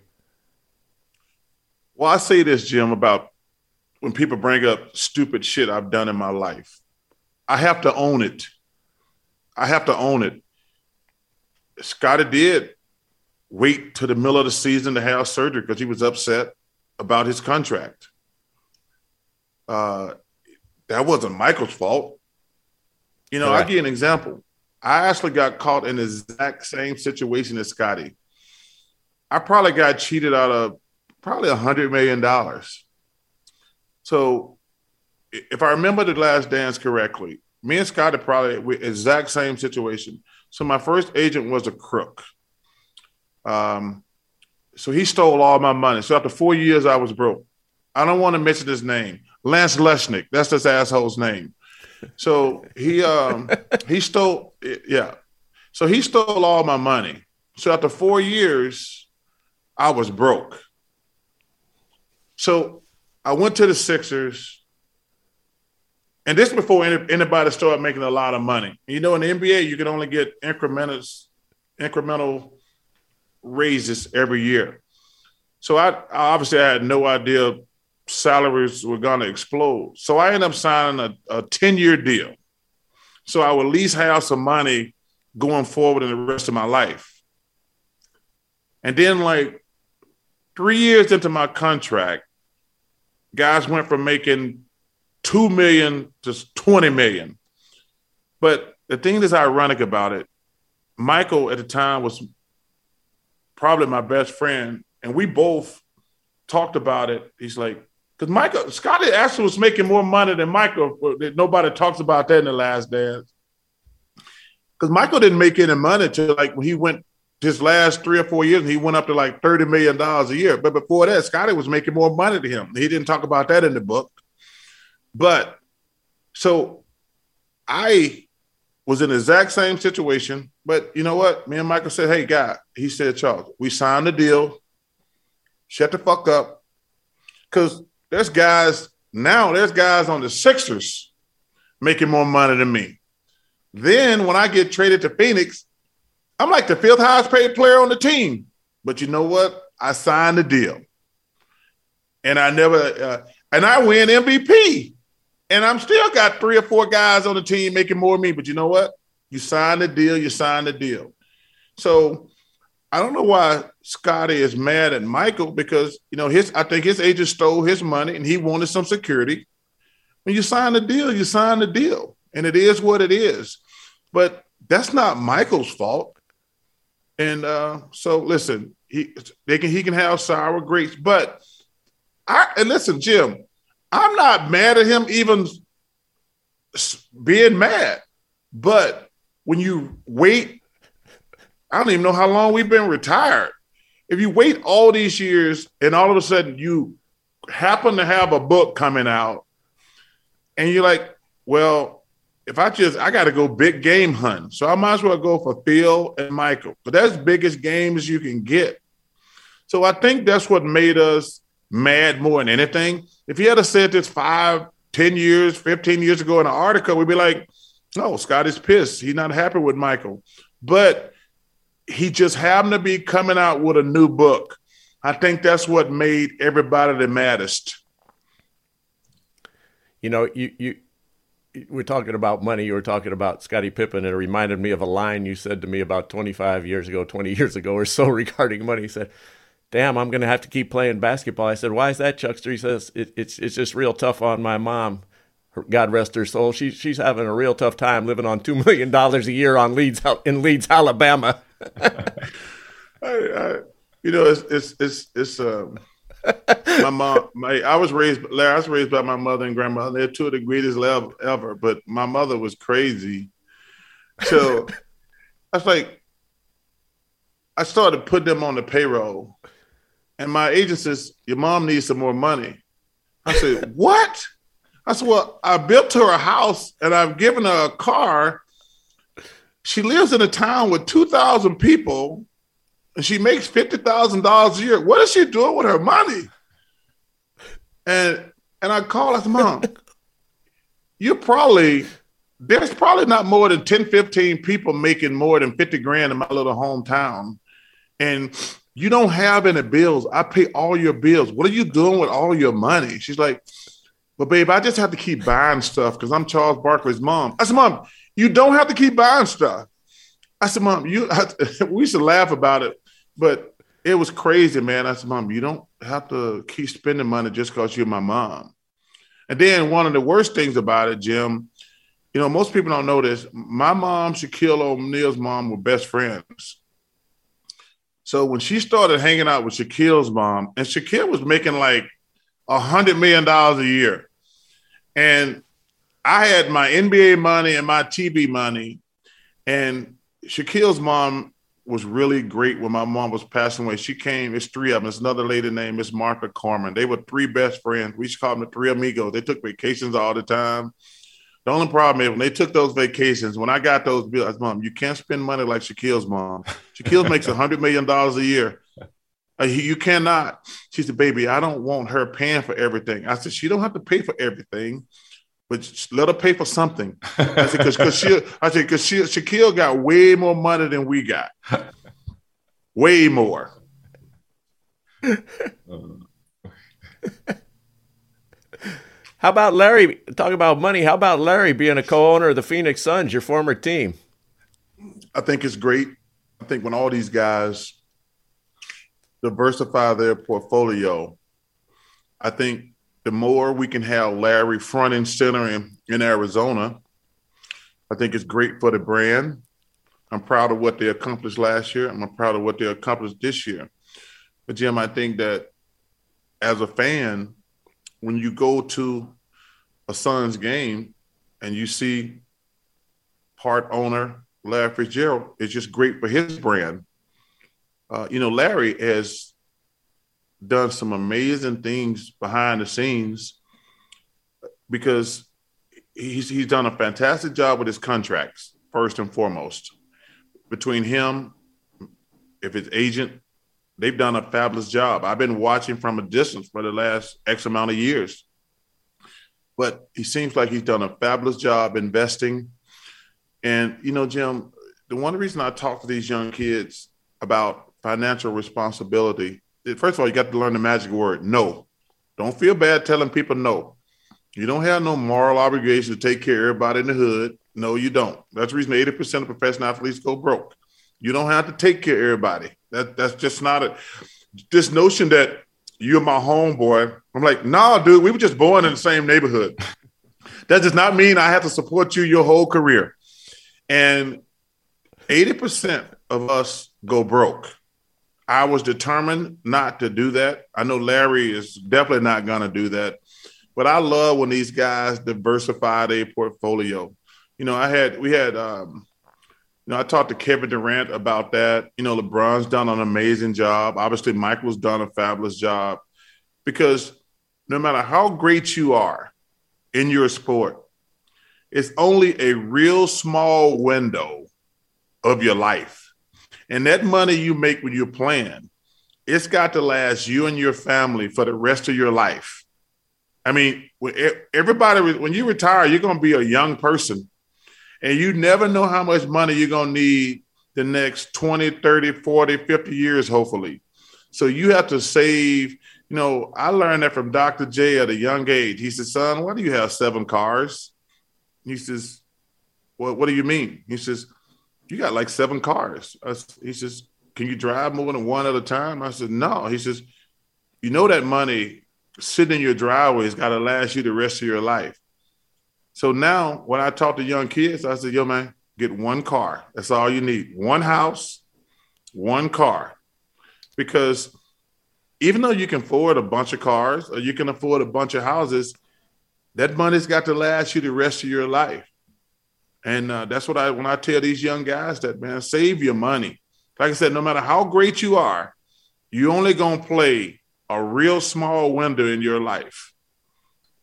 well i say this jim about when people bring up stupid shit i've done in my life i have to own it i have to own it Scottie did wait to the middle of the season to have surgery because he was upset about his contract. Uh, that wasn't Michael's fault. You know, I'll give you an example. I actually got caught in the exact same situation as Scotty. I probably got cheated out of probably a hundred million dollars. So if I remember the last dance correctly, me and Scotty probably exact same situation. So my first agent was a crook. Um, so he stole all my money. So after four years, I was broke. I don't want to mention his name. Lance Luchnick. That's this asshole's name. So he um he stole yeah. So he stole all my money. So after four years, I was broke. So I went to the Sixers. And this before anybody started making a lot of money. You know, in the NBA, you can only get incremental, incremental raises every year. So I, I obviously I had no idea salaries were going to explode. So I ended up signing a, a 10 year deal. So I would at least have some money going forward in the rest of my life. And then, like three years into my contract, guys went from making 2 million to 20 million. But the thing that's ironic about it, Michael at the time was probably my best friend, and we both talked about it. He's like, because Michael Scottie actually was making more money than Michael. Uh, nobody talks about that in the last dance. Because Michael didn't make any money till like when he went his last three or four years, he went up to like thirty million dollars a year. But before that, Scotty was making more money than him. He didn't talk about that in the book. But so I was in the exact same situation. But you know what? Me and Michael said, "Hey, guy," he said, "Charles, we signed the deal. Shut the fuck up." Because there's guys now, there's guys on the Sixers making more money than me. Then when I get traded to Phoenix, I'm like the fifth highest paid player on the team. But you know what? I signed the deal. And I never, uh, and I win MVP. And I'm still got three or four guys on the team making more than me. But you know what? You signed the deal, you signed the deal. So I don't know why Scotty is mad at Michael because you know his I think his agent stole his money and he wanted some security. When you sign the deal, you sign the deal, and it is what it is. But that's not Michael's fault. And uh, so listen, he they can he can have sour grapes, but I and listen, Jim, I'm not mad at him even being mad, but when you wait I don't even know how long we've been retired. If you wait all these years and all of a sudden you happen to have a book coming out and you're like, well, if I just I got to go big game hunting, so I might as well go for Phil and Michael. But that's biggest games you can get. So I think that's what made us mad more than anything. If you had said this five, ten years, 15 years ago in an article, we'd be like, no, Scott is pissed. He's not happy with Michael. But he just happened to be coming out with a new book. I think that's what made everybody the maddest. You know, you you we're talking about money. You were talking about Scottie Pippen, and it reminded me of a line you said to me about 25 years ago, 20 years ago or so regarding money. He said, "Damn, I'm going to have to keep playing basketball." I said, "Why is that, Chuckster?" He says, it, "It's it's just real tough on my mom." God rest her soul. She's she's having a real tough time living on two million dollars a year on Leeds in Leeds, Alabama. I, I, you know, it's it's it's it's um, my mom. My I was raised. I was raised by my mother and grandmother. They're two of the greatest love ever. But my mother was crazy. So I was like, I started putting them on the payroll, and my agent says, "Your mom needs some more money." I said, "What?" I said, "Well, I built her a house and I've given her a car." She lives in a town with 2,000 people and she makes $50,000 a year. What is she doing with her money? And and I call, said, Mom, you're probably, there's probably not more than 10, 15 people making more than 50 grand in my little hometown. And you don't have any bills. I pay all your bills. What are you doing with all your money? She's like, but babe, I just have to keep buying stuff because I'm Charles Barkley's mom. I said, Mom, you don't have to keep buying stuff. I said, Mom, you I, we used to laugh about it, but it was crazy, man. I said, Mom, you don't have to keep spending money just because you're my mom. And then one of the worst things about it, Jim, you know, most people don't know this. My mom, Shaquille O'Neal's mom, were best friends. So when she started hanging out with Shaquille's mom, and Shaquille was making like a hundred million dollars a year, and I had my NBA money and my TV money, and Shaquille's mom was really great when my mom was passing away. She came, it's three of them. It's another lady named Miss Martha Corman. They were three best friends. We used to call them the three amigos. They took vacations all the time. The only problem is when they took those vacations, when I got those bills, mom, you can't spend money like Shaquille's mom. Shaquille makes a hundred million dollars a year. Uh, you cannot. She said, baby, I don't want her paying for everything. I said, she don't have to pay for everything, but let her pay for something. I said, because she, I said, because she, Shaquille got way more money than we got, way more. How about Larry? Talk about money. How about Larry being a co-owner of the Phoenix Suns, your former team? I think it's great. I think when all these guys diversify their portfolio, I think the more we can have Larry front and center in, in Arizona, I think it's great for the brand. I'm proud of what they accomplished last year. I'm proud of what they accomplished this year. But Jim, I think that as a fan, when you go to a Suns game and you see part owner Larry Fitzgerald, it's just great for his brand. Uh, you know, Larry has done some amazing things behind the scenes because he's he's done a fantastic job with his contracts first and foremost. Between him, if his agent they've done a fabulous job. I've been watching from a distance for the last X amount of years. But he seems like he's done a fabulous job investing. And, you know, Jim, the one reason I talk to these young kids about financial responsibility, first of all, you got to learn the magic word no. Don't feel bad telling people no. You don't have no moral obligation to take care of everybody in the hood. No, you don't. That's the reason 80% of professional athletes go broke. You don't have to take care of everybody. That that's just not a this notion that you're my homeboy. I'm like, nah, dude, we were just born in the same neighborhood. that does not mean I have to support you your whole career. And 80% of us go broke. I was determined not to do that. I know Larry is definitely not going to do that. But I love when these guys diversify their portfolio. You know, I had, we had, um, you know, I talked to Kevin Durant about that. You know, LeBron's done an amazing job. Obviously, Michael's done a fabulous job because no matter how great you are in your sport, it's only a real small window of your life. And that money you make when you're playing, it's got to last you and your family for the rest of your life. I mean, everybody, when you retire, you're going to be a young person and you never know how much money you're going to need the next 20, 30, 40, 50 years, hopefully. So you have to save. You know, I learned that from Dr. J at a young age. He said, Son, why do you have seven cars? He says, Well, what do you mean? He says, You got like seven cars. he says, Can you drive more than one at a time? I said, No. He says, You know that money sitting in your driveway has got to last you the rest of your life. So now when I talk to young kids, I said, yo, man, get one car. That's all you need. One house, one car. Because even though you can afford a bunch of cars or you can afford a bunch of houses, that money's got to last you the rest of your life. And uh, that's what I when I tell these young guys that man, save your money. Like I said, no matter how great you are, you only gonna play a real small window in your life.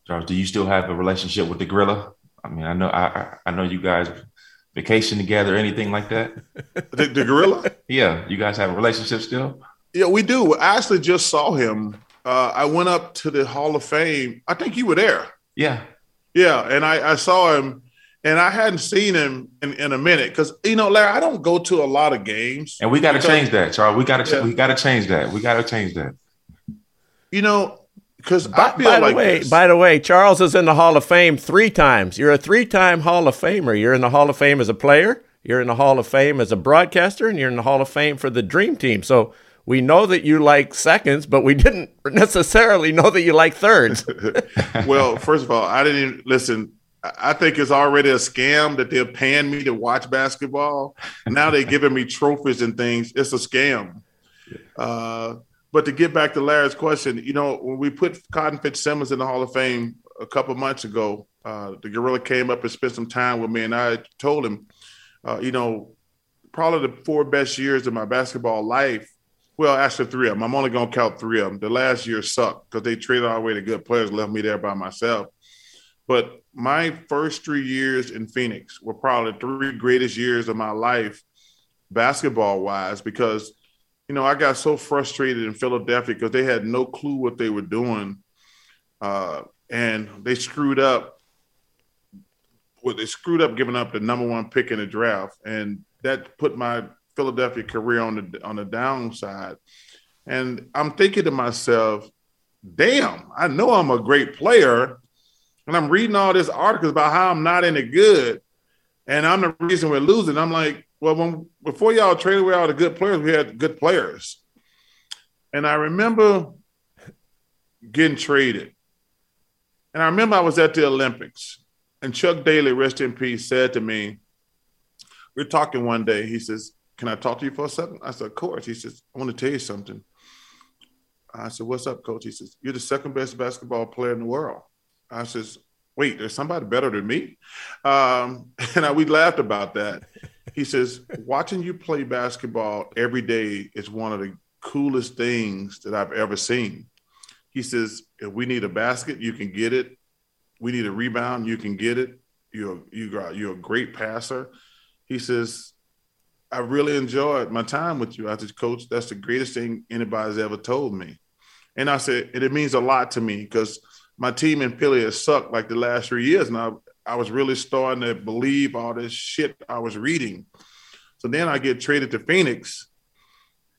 Charles, do you still have a relationship with the gorilla? I mean, I know I I know you guys vacation together, anything like that. the, the gorilla? Yeah, you guys have a relationship still? Yeah, we do. I actually just saw him. Uh, I went up to the Hall of Fame. I think you were there. Yeah. Yeah, and I, I saw him, and I hadn't seen him in, in a minute because you know, Larry, I don't go to a lot of games, and we got to change that, Charles. We got to yeah. we got to change that. We got to change that. You know, because by, by like the way, this. by the way, Charles is in the Hall of Fame three times. You're a three-time Hall of Famer. You're in the Hall of Fame as a player. You're in the Hall of Fame as a broadcaster, and you're in the Hall of Fame for the Dream Team. So we know that you like seconds, but we didn't necessarily know that you like thirds. well, first of all, I didn't even, listen. I think it's already a scam that they're paying me to watch basketball. Now they're giving me trophies and things. It's a scam. Uh, but to get back to Larry's question, you know, when we put Cotton Fitzsimmons in the Hall of Fame a couple months ago, uh, the gorilla came up and spent some time with me, and I told him, uh, you know, probably the four best years of my basketball life. Well, actually, three of them. I'm only going to count three of them. The last year sucked because they traded all the way to good players, left me there by myself. But my first three years in Phoenix were probably the three greatest years of my life, basketball wise, because, you know, I got so frustrated in Philadelphia because they had no clue what they were doing. Uh, and they screwed up. Well, they screwed up giving up the number one pick in the draft. And that put my Philadelphia career on the on the downside. And I'm thinking to myself, damn, I know I'm a great player. And I'm reading all this articles about how I'm not any good. And I'm the reason we're losing. I'm like, well, when before y'all traded away all the good players, we had good players. And I remember getting traded. And I remember I was at the Olympics. And Chuck Daly, rest in peace, said to me, we're talking one day. He says, Can I talk to you for a second? I said, Of course. He says, I want to tell you something. I said, What's up, coach? He says, You're the second best basketball player in the world. I says, Wait, there's somebody better than me? Um, and I, we laughed about that. He says, Watching you play basketball every day is one of the coolest things that I've ever seen. He says, If we need a basket, you can get it. We need a rebound, you can get it. You're, you're, you're a great passer he says, I really enjoyed my time with you. I said, Coach, that's the greatest thing anybody's ever told me. And I said, and it means a lot to me because my team in Philly has sucked like the last three years. And I, I was really starting to believe all this shit I was reading. So then I get traded to Phoenix.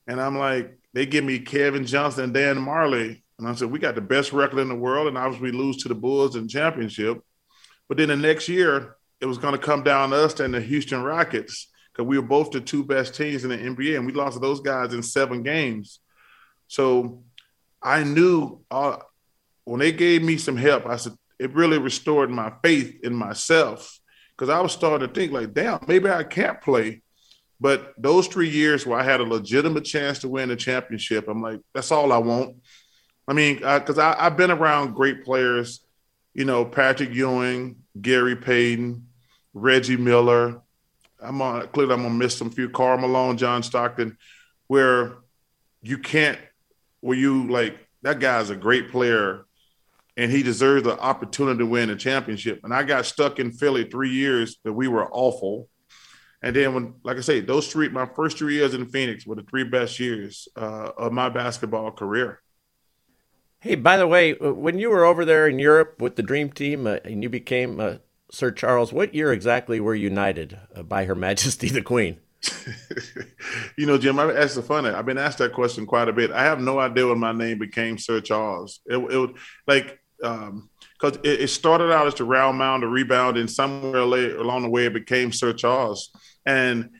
And I'm like, they give me Kevin Johnson and Dan Majerle, And I said, we got the best record in the world. And obviously we lose to the Bulls in championship. But then the next year, it was going to come down to us and the Houston Rockets because we were both the two best teams in the NBA, and we lost to those guys in seven games. So I knew uh, when they gave me some help, I said it really restored my faith in myself because I was starting to think like, damn, maybe I can't play. But those three years where I had a legitimate chance to win a championship, I'm like, that's all I want. I mean, because I've been around great players, you know, Patrick Ewing, Gary Payton, Reggie Miller. I'm on clearly I'm gonna miss some few Karl Malone, John Stockton, where you can't where you like that guy's a great player and he deserves the opportunity to win a championship. And I got stuck in Philly three years that we were awful. And then when, like I say, those three, my first three years in Phoenix were the three best years uh, of my basketball career. Hey, by the way, when you were over there in Europe with the Dream Team uh, and you became a Sir Charles, what year exactly were you knighted uh, by Her Majesty the Queen? you know, Jim, I've asked the funny. I've been asked that question quite a bit. I have no idea when my name became Sir Charles. It, it like um, because it, it, started out as the round mound, a rebound, and somewhere along the way it became Sir Charles. And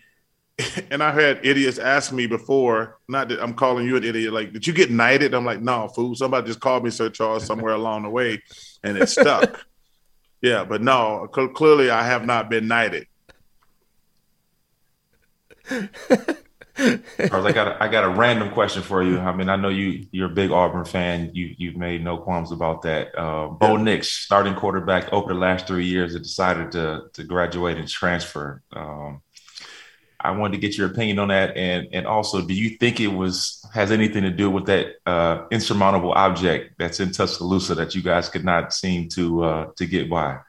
and I had idiots ask me before, not that I'm calling you an idiot, like, did you get knighted? I'm like, no, fool. Somebody just called me Sir Charles somewhere along the way, and it stuck. Yeah, but no, cl- clearly I have not been knighted. Charles, I got a, I got a random question for you. I mean, I know you you're a big Auburn fan. You you've made no qualms about that. Uh, Bo. Nix, starting quarterback over the last three years, has decided to to graduate and transfer. Um, I wanted to get your opinion on that, and and also, do you think it was has anything to do with that uh, insurmountable object that's in Tuscaloosa that you guys could not seem to uh, to get by?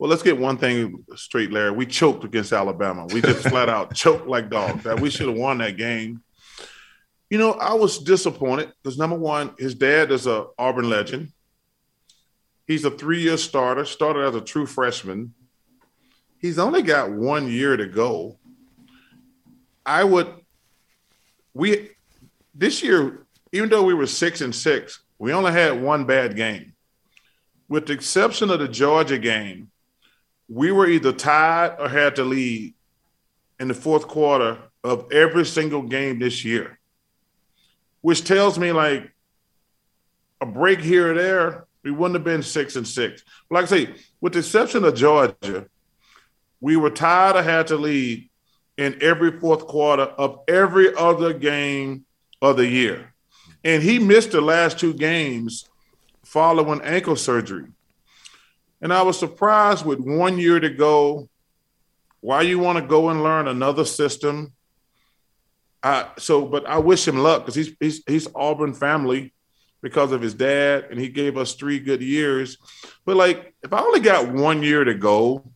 Well, let's get one thing straight, Larry. We choked against Alabama. We just flat out choked like dogs. That we should have won that game. You know, I was disappointed because number one, his dad is a Auburn legend. He's a three-year starter. Started as a true freshman. He's only got one year to go I would we this year, even though we were six and six, we only had one bad game. With the exception of the Georgia game, we were either tied or had to lead in the fourth quarter of every single game this year, which tells me like a break here or there, we wouldn't have been six and six. Like I say, with the exception of Georgia, we were tied or had to lead in every fourth quarter of every other game of the year. And he missed the last two games following ankle surgery. And I was surprised with one year to go why you want to go and learn another system. Uh, so, but I wish him luck because he's he's he's Auburn family because of his dad, and he gave us three good years. But like, if I only got one year to go,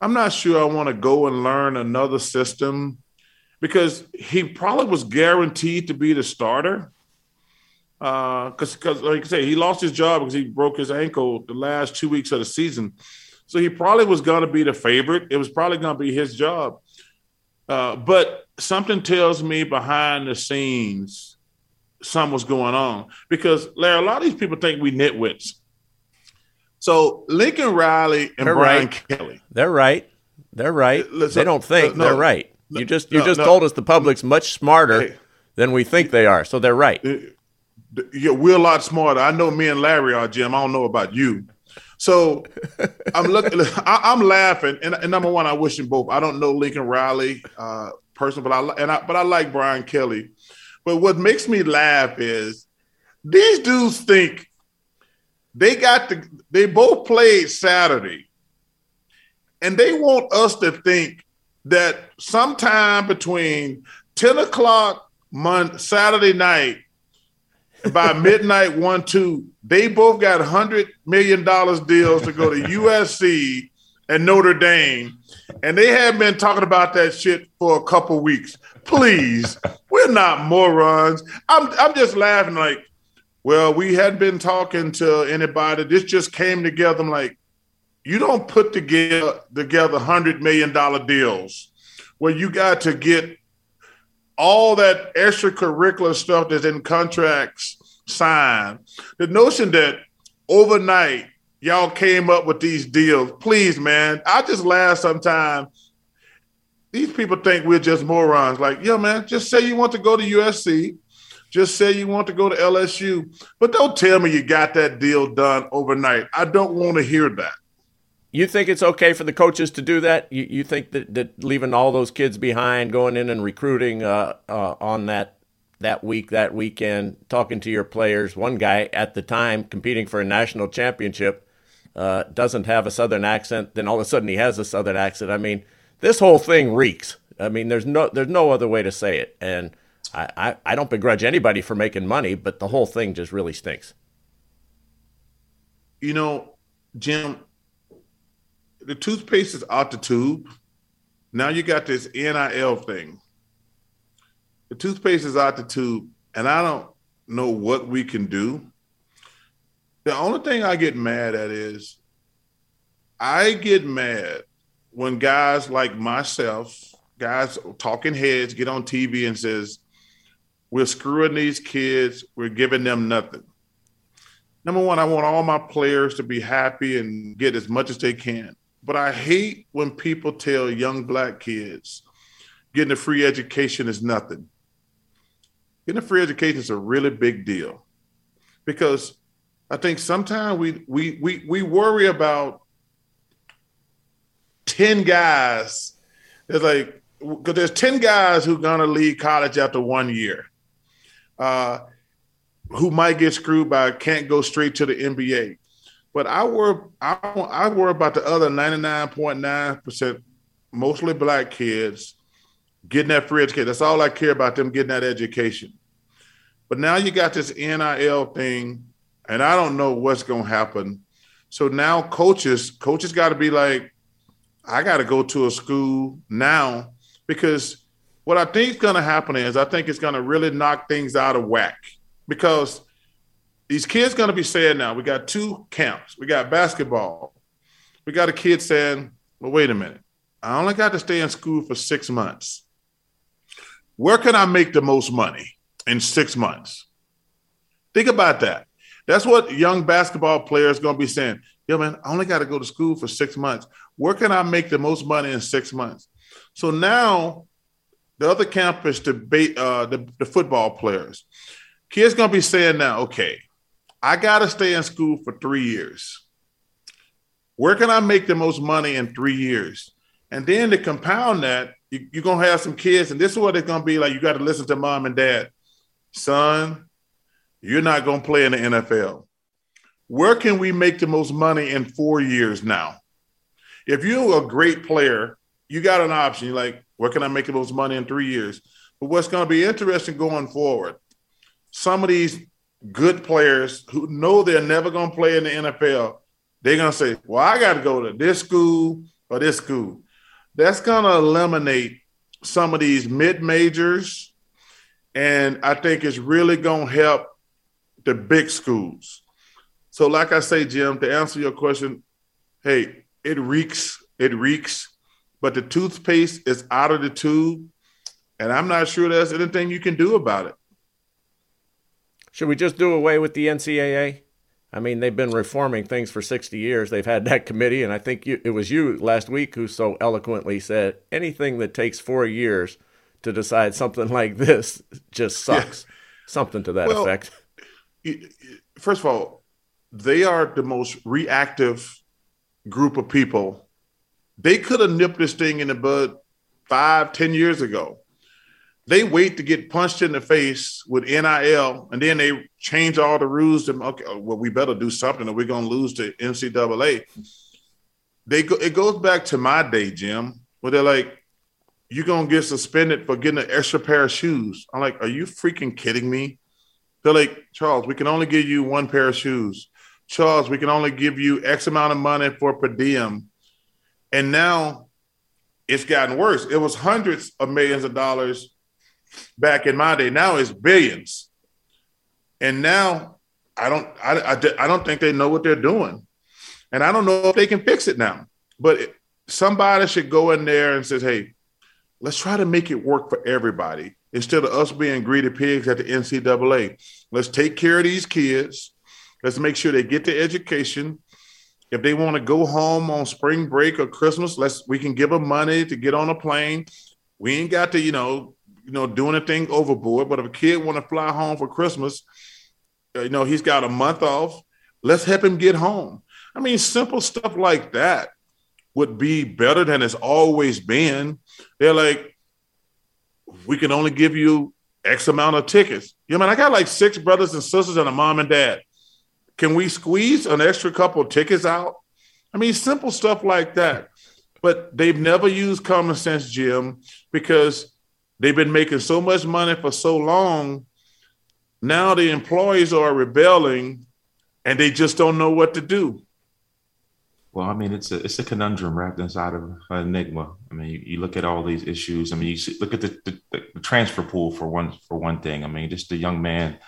I'm not sure I want to go and learn another system because he probably was guaranteed to be the starter. Because, uh, because like I say, he lost his job because he broke his ankle the last two weeks of the season. So he probably was going to be the favorite. It was probably going to be his job. Uh, but something tells me behind the scenes, something was going on because Larry, a lot of these people think we nitwits. So Lincoln Riley and They're Brian right. Kelly. They're right. They're right. They don't think. uh, no, they're right. You just you no, just no. told us the public's much smarter Hey. than we think they are. So they're right. Yeah, we're a lot smarter. I know me and Larry are, Jim. I don't know about you. So I'm looking. I'm laughing, and, and number one, I wish them both. I don't know Lincoln Riley uh, person, but I and I but I like Brian Kelly. But what makes me laugh is these dudes think they got the. They both played Saturday, and they want us to think that sometime between ten o'clock Mon Saturday night by midnight one two they both got hundred million dollars deals to go to USC and Notre Dame, and they have been talking about that shit for a couple weeks. Please, we're not morons. I'm I'm just laughing like, well, we hadn't been talking to anybody. This just came together. I'm like, you don't put together together hundred million dollar deals where you got to get all that extracurricular stuff that's in contracts signed. The notion that overnight y'all came up with these deals, please, man. I just laugh sometimes. These people think we're just morons. Like, yo, man, just say you want to go to USC. Just say you want to go to LSU. But don't tell me you got that deal done overnight. I don't want to hear that. You think it's okay for the coaches to do that? You, you think that, that leaving all those kids behind, going in and recruiting uh, uh, on that that week, that weekend, talking to your players. One guy at the time competing for a national championship uh, doesn't have a southern accent. Then all of a sudden he has a southern accent. I mean, this whole thing reeks. I mean, there's no there's no other way to say it. And I, I, I don't begrudge anybody for making money, but the whole thing just really stinks. You know, Jim, the toothpaste is out the tube. Now you got this NIL thing. The toothpaste is out the tube, and I don't know what we can do. The only thing I get mad at is I get mad when guys like myself, guys talking heads, get on TV and says, "We're screwing these kids. We're giving them nothing." Number one, I want all my players to be happy and get as much as they can. But I hate when people tell young black kids getting a free education is nothing. Getting a free education is a really big deal because I think sometimes we we we we worry about ten guys. There's like because there's ten guys who are gonna leave college after one year, uh, who might get screwed by can't go straight to the NBA. But I worry I, I worry about the other ninety nine point nine percent, mostly black kids getting that free education. That's all I care about them getting that education. But now you got this NIL thing, and I don't know what's going to happen. So now coaches, coaches got to be like, I got to go to a school now because what I think is going to happen is I think it's going to really knock things out of whack because these kids going to be saying now we got two camps. We got basketball. We got a kid saying, "Well, wait a minute. I only got to stay in school for six months. Where can I make the most money in six months? Think about that. That's what young basketball players going to be saying. Yo, man, I only got to go to school for six months. Where can I make the most money in six months? So now the other campus debate, uh, the, the football players, kids going to be saying now, okay, I got to stay in school for three years. Where can I make the most money in three years? And then to compound that, you, you're going to have some kids, and this is what it's going to be like. You got to listen to mom and dad. Son, you're not going to play in the NFL. Where can we make the most money in four years now? If you're a great player, you got an option. You're like, where can I make the most money in three years? But what's going to be interesting going forward, some of these good players who know they're never going to play in the NFL, they're going to say, well, I got to go to this school or this school. That's going to eliminate some of these mid majors. And I think it's really going to help the big schools. So, like I say, Jim, to answer your question, hey, it reeks, it reeks, but the toothpaste is out of the tube. And I'm not sure there's anything you can do about it. Should we just do away with the NCAA? I mean, they've been reforming things for 60 years. They've had that committee, and I think you, it was you last week who so eloquently said anything that takes four years to decide something like this just sucks. Yeah. Something to that well, effect. First of all, they are the most reactive group of people. They could have nipped this thing in the bud five, ten years ago they wait to get punched in the face with NIL, and then they change all the rules. To okay, oh, well, we better do something, or we're gonna lose to NCAA. They go, it goes back to my day, Jim, where they're like, "You're gonna get suspended for getting an extra pair of shoes." I'm like, "Are you freaking kidding me?" They're like, "Charles, we can only give you one pair of shoes." Charles, we can only give you X amount of money for per diem. And now it's gotten worse. It was hundreds of millions of dollars back in my day. Now it's billions, and now I don't I, I, I don't think they know what they're doing, and I don't know if they can fix it now. But somebody should go in there and says, "Hey, let's try to make it work for everybody." Instead of us being greedy pigs at the NCAA, let's take care of these kids. Let's make sure they get the education. If they want to go home on spring break or Christmas, let's we can give them money to get on a plane. We ain't got to, you know, you know, doing a thing overboard. But if a kid want to fly home for Christmas, uh, you know, he's got a month off. Let's help him get home. I mean, simple stuff like that would be better than it's always been. They're like, we can only give you X amount of tickets. You know, I mean, I got like six brothers and sisters and a mom and dad. Can we squeeze an extra couple tickets out? I mean, simple stuff like that. But they've never used common sense, Jim, because They've been making so much money for so long. Now the employees are rebelling and they just don't know what to do. Well, I mean, it's a it's a conundrum wrapped inside of an enigma. I mean, you, you look at all these issues. I mean, you see, look at the, the, the, transfer pool for one for one thing. I mean, just the young man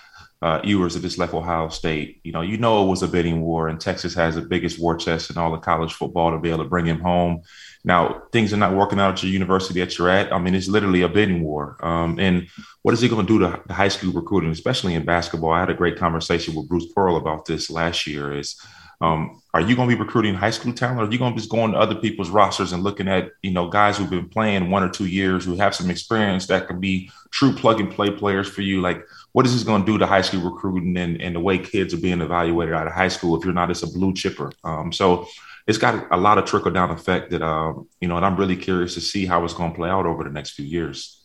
uh, Ewers that just left Ohio State. You know, you know it was a bidding war, and Texas has the biggest war chest in all of college football to be able to bring him home. Now things are not working out at your university that you're at. I mean, it's literally a bidding war. Um, and what is he going to do to the high school recruiting, especially in basketball? I had a great conversation with Bruce Pearl about this last year. Is um, are you going to be recruiting high school talent, or are you going to just going to other people's rosters and looking at you know guys who've been playing one or two years who have some experience that can be true plug and play players for you? Like, what is this going to do to high school recruiting and, and the way kids are being evaluated out of high school if you're not as a blue chipper? Um, so it's got a lot of trickle down effect that um, you know, and I'm really curious to see how it's going to play out over the next few years.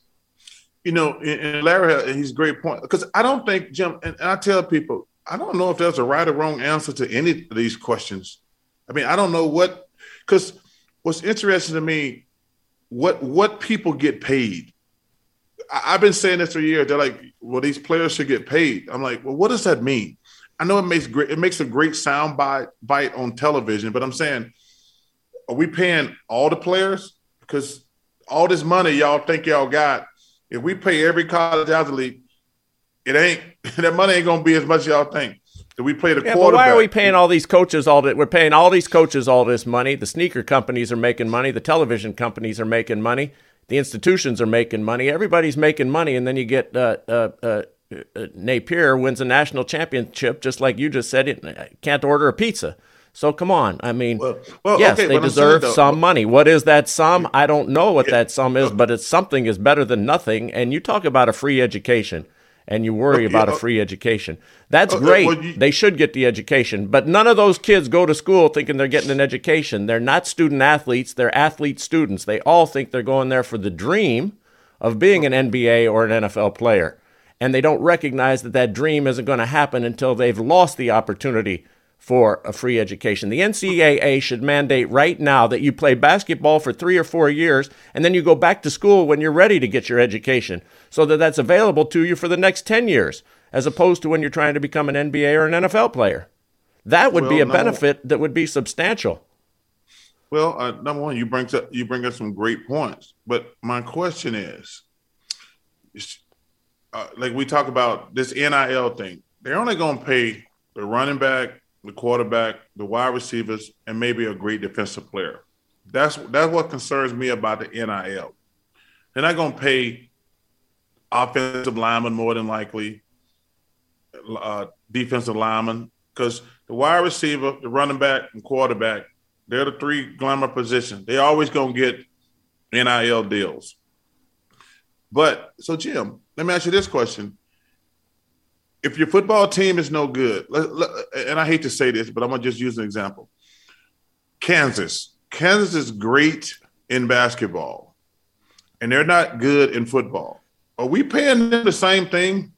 You know, and Larry, he's great point because I don't think Jim, and I tell people, I don't know if there's a right or wrong answer to any of these questions. I mean, I don't know what because what's interesting to me, what what people get paid. I, have been saying this for years. They're like, well, these players should get paid. I'm like, well, what does that mean? I know it makes great it makes a great sound bite bite on television, but I'm saying, are we paying all the players? Because all this money y'all think y'all got, if we pay every college athlete, it ain't that money ain't gonna be as much as y'all think. Do we play the yeah, quarterback? Why are we paying all these coaches all that? We're paying all these coaches all this money. The sneaker companies are making money. The television companies are making money. The institutions are making money. Everybody's making money, and then you get uh, uh, uh, uh, Uh, Napier wins a national championship, just like you just said, it uh, can't order a pizza. So come on. I mean, well, well, yes, okay, they deserve saying, some money. What is that sum? I don't know what yeah, that sum is, but it's something is better than nothing. And you talk about a free education and you worry about a free education. That's okay, great. Well, you, they should get the education, but none of those kids go to school thinking they're getting an education. They're not student athletes, they're athlete students. They all think they're going there for the dream of being an NBA or an NFL player and they don't recognize that that dream isn't going to happen until they've lost the opportunity for a free education. The NCAA should mandate right now that you play basketball for three or four years and then you go back to school when you're ready to get your education so that that's available to you for the next 10 years, as opposed to when you're trying to become an NBA or an NFL player. That would well, be a benefit that would be substantial. Well, uh, number one, you bring up you bring up some great points, but my question is, uh, like we talk about this NIL thing, they're only going to pay the running back, the quarterback, the wide receivers, and maybe a great defensive player. That's that's what concerns me about the NIL. They're not going to pay offensive linemen more than likely, uh, defensive linemen, because the wide receiver, the running back, and quarterback, they're the three glamour positions. They always going to get NIL deals. But so, Jim, let me ask you this question: If your football team is no good, and I hate to say this, but I'm gonna just use an example. Kansas, Kansas is great in basketball, and they're not good in football. Are we paying them the same thing?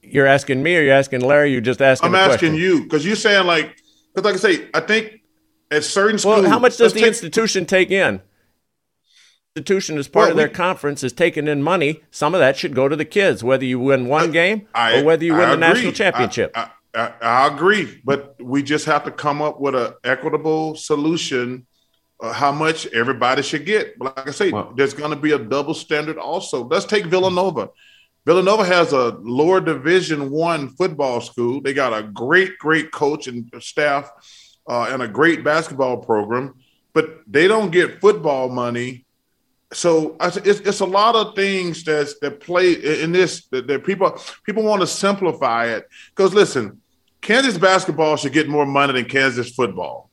You're asking me, or you're asking Larry? You're just asking. I'm asking question. you because you're saying like, because like I say, I think at certain schools. Well, how much does the take, institution take in? Institution as part well, of their we, conference is taking in money. Some of that should go to the kids, whether you win one I, game I, or whether you win I the national championship. I, I, agree, but we just have to come up with an equitable solution. Uh, how much everybody should get. But like I say, well, there's going to be a double standard also. Let's take Villanova. Villanova has a lower Division One football school. They got a great, great coach and staff, uh, and a great basketball program, but they don't get football money so it's, it's a lot of things that's that play in this that, that people people want to simplify it. Because listen kansas basketball should get more money than kansas football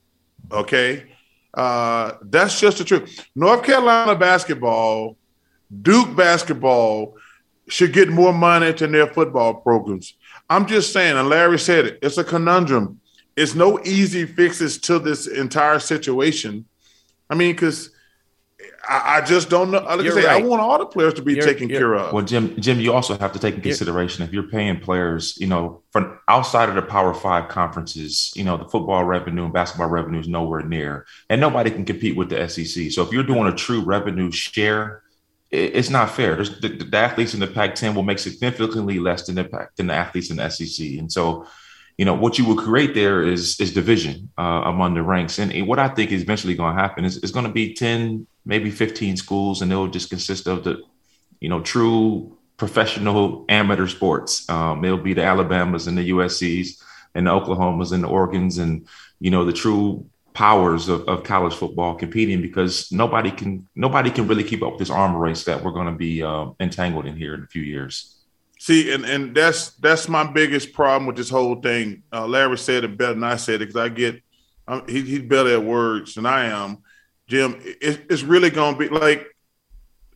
okay? Uh, that's just the truth. North carolina basketball duke basketball should get more money than their football programs. I'm just saying and larry said it it's a conundrum. It's no easy fixes to this entire situation. I mean because I, I just don't know. Like I say, right. I want all the players to be you're, taken you're, care of. Well, Jim, Jim, you also have to take in consideration if you're paying players, you know, from outside of the Power Five conferences, you know, the football revenue and basketball revenue is nowhere near, and nobody can compete with the SEC. So if you're doing a true revenue share, it's not fair. The, the, athletes in the Pac-10 will make significantly less than the than the athletes in the SEC, and so you know what you will create there is is division uh, among the ranks. And what i think is eventually going to happen is it's going to be 10 maybe 15 schools and they'll just consist of the you know true professional amateur sports. Um, it'll be the alabamas and the uscs and the oklahomas and the oregons and you know the true powers of, of college football competing because nobody can nobody can really keep up with this arm race that we're going to be uh, entangled in here in a few years See, and, and that's that's my biggest problem with this whole thing. Uh, Larry said it better than I said it because I get I'm, he, he's better at words than I am. Jim, it, it's really going to be like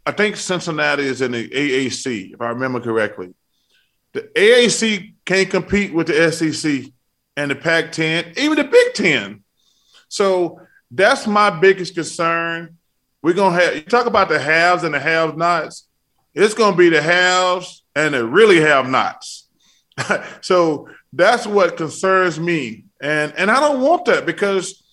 I think Cincinnati is in the AAC, if I remember correctly. The AAC can't compete with the SEC and the Pac-10, even the Big Ten. So that's my biggest concern. We're gonna have you talk about the haves and the have-nots. It's gonna be the haves and the really have nots. so that's what concerns me. And and I don't want that because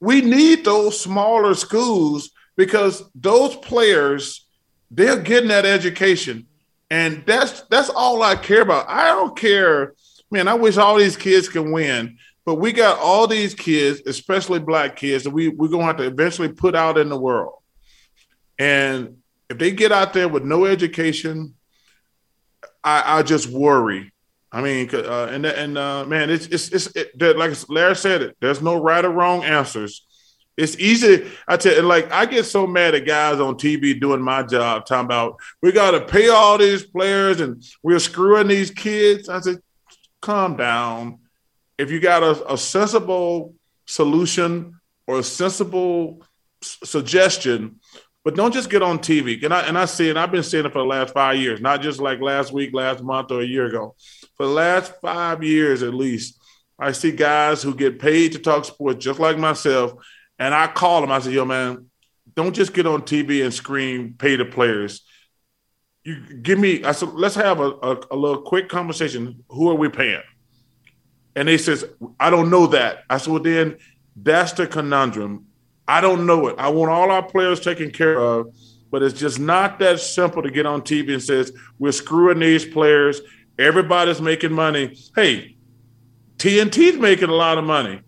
we need those smaller schools because those players they're getting that education and that's that's all I care about. I don't care man, I wish all these kids can win, but we got all these kids, especially black kids that we we're going to have to eventually put out in the world. And if they get out there with no education, I, I just worry. I mean, uh, and and uh, man, it's it's it's it, like Larry said it. There's no right or wrong answers. It's easy. I tell like I get so mad at guys on TV doing my job, talking about we got to pay all these players and we're screwing these kids. I said, calm down. If you got a, a sensible solution or a sensible s- suggestion, but don't just get on TV. And I and I see it. I've been seeing it for the last five years, not just like last week, last month, or a year ago. For the last five years at least, I see guys who get paid to talk sports, just like myself. And I call them. I say, "Yo, man, don't just get on TV and scream, pay the players. You give me. I said, let's have a, a, a little quick conversation. Who are we paying? And they says, I don't know that. I said, well, then that's the conundrum. I don't know it. I want all our players taken care of, but it's just not that simple to get on TV and says we're screwing these players. Everybody's making money. Hey, TNT's making a lot of money.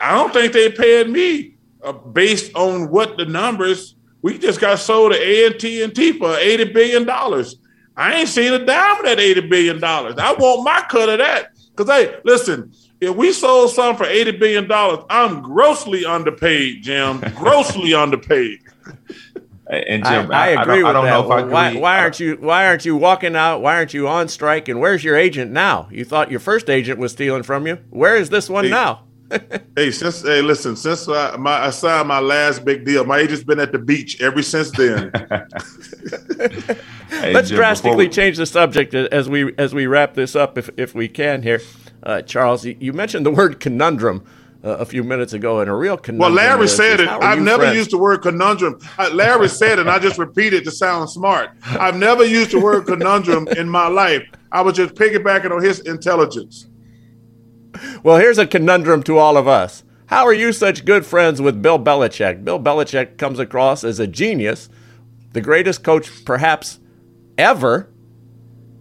I don't think they paid me uh, based on what the numbers. We just got sold to AT&T for eighty billion dollars. I ain't seen a dime of that eighty billion dollars. I want my cut of that. Cause hey, listen, if we sold something for eighty billion dollars, I'm grossly underpaid, Jim. grossly underpaid. And Jim, I, I agree I with I that. Well, why, why, aren't you Why aren't you walking out? Why aren't you on strike? And where's your agent now? You thought your first agent was stealing from you. Where is this one hey, now? hey, since hey, listen, since I, my, I signed my last big deal, my agent's been at the beach ever since then. hey, Let's Jim, drastically we... change the subject as we as we wrap this up, if if we can here. Uh, Charles, you mentioned the word conundrum uh, a few minutes ago, and a real conundrum. Well, Larry is, said it. I've never friends? used the word conundrum. Uh, Larry said it, and I just repeated to sound smart. I've never used the word conundrum in my life. I was just piggybacking on his intelligence. Well, here's a conundrum to all of us. How are you such good friends with Bill Belichick? Bill Belichick comes across as a genius, the greatest coach perhaps ever,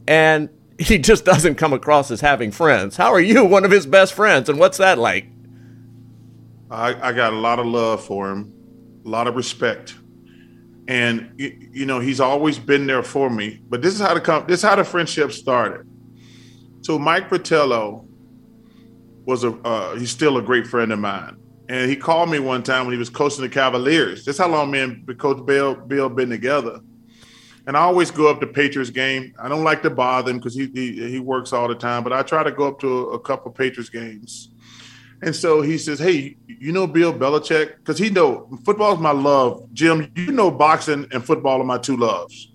and he just doesn't come across as having friends. How are you one of his best friends, and what's that like? I, I got a lot of love for him, a lot of respect, and you, you know he's always been there for me. But this is how the come. This is how the friendship started. So Mike Fratello was a uh, he's still a great friend of mine, and he called me one time when he was coaching the Cavaliers. That's how long me and Coach Bill Bill been together. And I always go up to Patriots game. I don't like to bother him because he, he, he works all the time, but I try to go up to a, a couple Patriots games. And so he says, "Hey, you know Bill Belichick? Because he know football is my love. Jim, you know boxing and football are my two loves.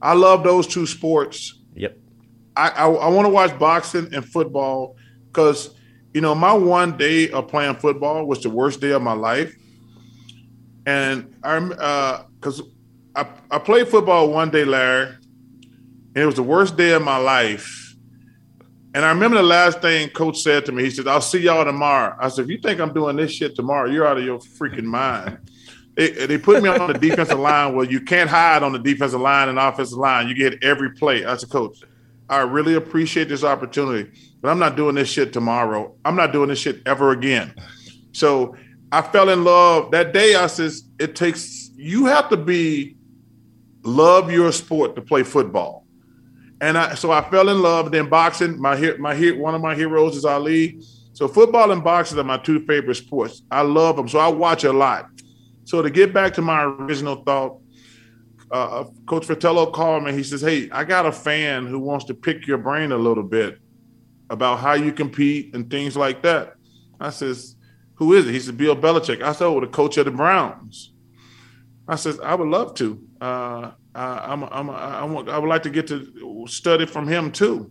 I love those two sports. Yep. I I, I want to watch boxing and football because you know my one day of playing football was the worst day of my life, and I'm because uh, I I played football one day, Larry, and it was the worst day of my life and I remember the last thing coach said to me, he said, I'll see y'all tomorrow. I said, if you think I'm doing this shit tomorrow, you're out of your freaking mind. they, they put me on the defensive line where you can't hide on the defensive line and offensive line. You get every play. I said, coach, I really appreciate this opportunity, but I'm not doing this shit tomorrow. I'm not doing this shit ever again. So I fell in love that day. I says, it takes, you have to be, love your sport to play football and I so I fell in love. Then boxing, my my one of my heroes is Ali. So football and boxing are my two favorite sports. I love them, so I watch a lot. So to get back to my original thought, uh, uh, Coach Fratello called me. He says, "Hey, I got a fan who wants to pick your brain a little bit about how you compete and things like that." I says, "Who is it?" He said, "Bill Belichick." I said, "Oh, the coach of the Browns." I says, "I would love to." Uh, uh, I'm, I'm, I, want, I would like to get to study from him too.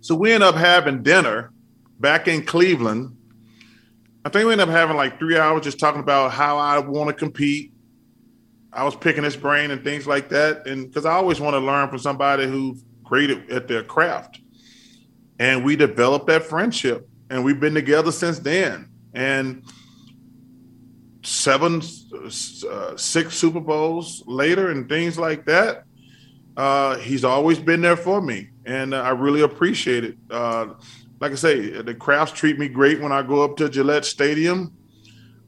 So we end up having dinner back in Cleveland. I think we end up having like three hours just talking about how I want to compete. I was picking his brain and things like that. And because I always want to learn from somebody who's great at, at their craft. And we developed that friendship and we've been together since then. And seven, uh, six Super Bowls later, and things like that. Uh, he's always been there for me, and I really appreciate it. Uh, like I say, the Krafts treat me great when I go up to Gillette Stadium.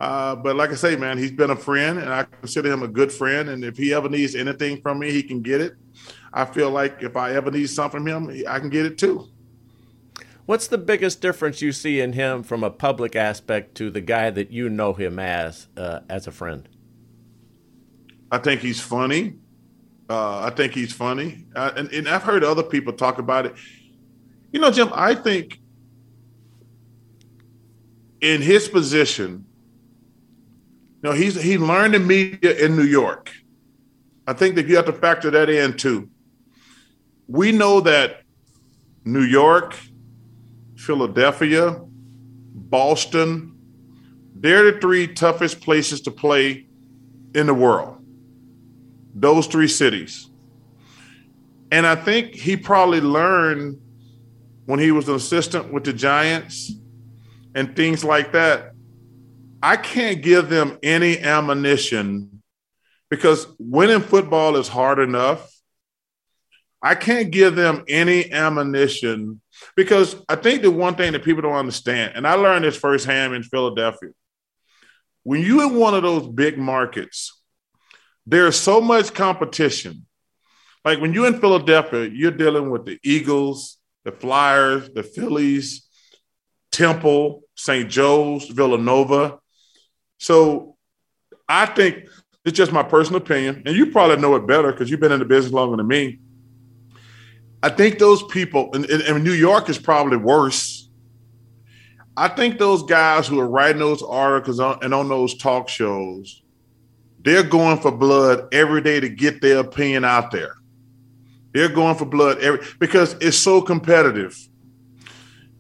Uh, but like I say, man, he's been a friend, and I consider him a good friend. And if he ever needs anything from me, he can get it. I feel like if I ever need something from him, I can get it too. What's the biggest difference you see in him from a public aspect to the guy that you know him as uh, as a friend? I think he's funny. Uh, I think he's funny, uh, and, and I've heard other people talk about it. You know, Jim, I think in his position, you know, he's he learned the media in New York. I think that you have to factor that in too. We know that New York Philadelphia, Boston. They're the three toughest places to play in the world. Those three cities. And I think he probably learned when he was an assistant with the Giants and things like that. I can't give them any ammunition because winning football is hard enough. I can't give them any ammunition because I think the one thing that people don't understand, and I learned this firsthand in Philadelphia, when you're in one of those big markets, there's so much competition. Like when you're in Philadelphia, you're dealing with the Eagles, the Flyers, the Phillies, Temple, St. Joe's, Villanova. So I think it's just my personal opinion, and you probably know it better because you've been in the business longer than me. I think those people, and, and New York is probably worse. I think those guys who are writing those articles on, and on those talk shows, they're going for blood every day to get their opinion out there. They're going for blood every because it's so competitive.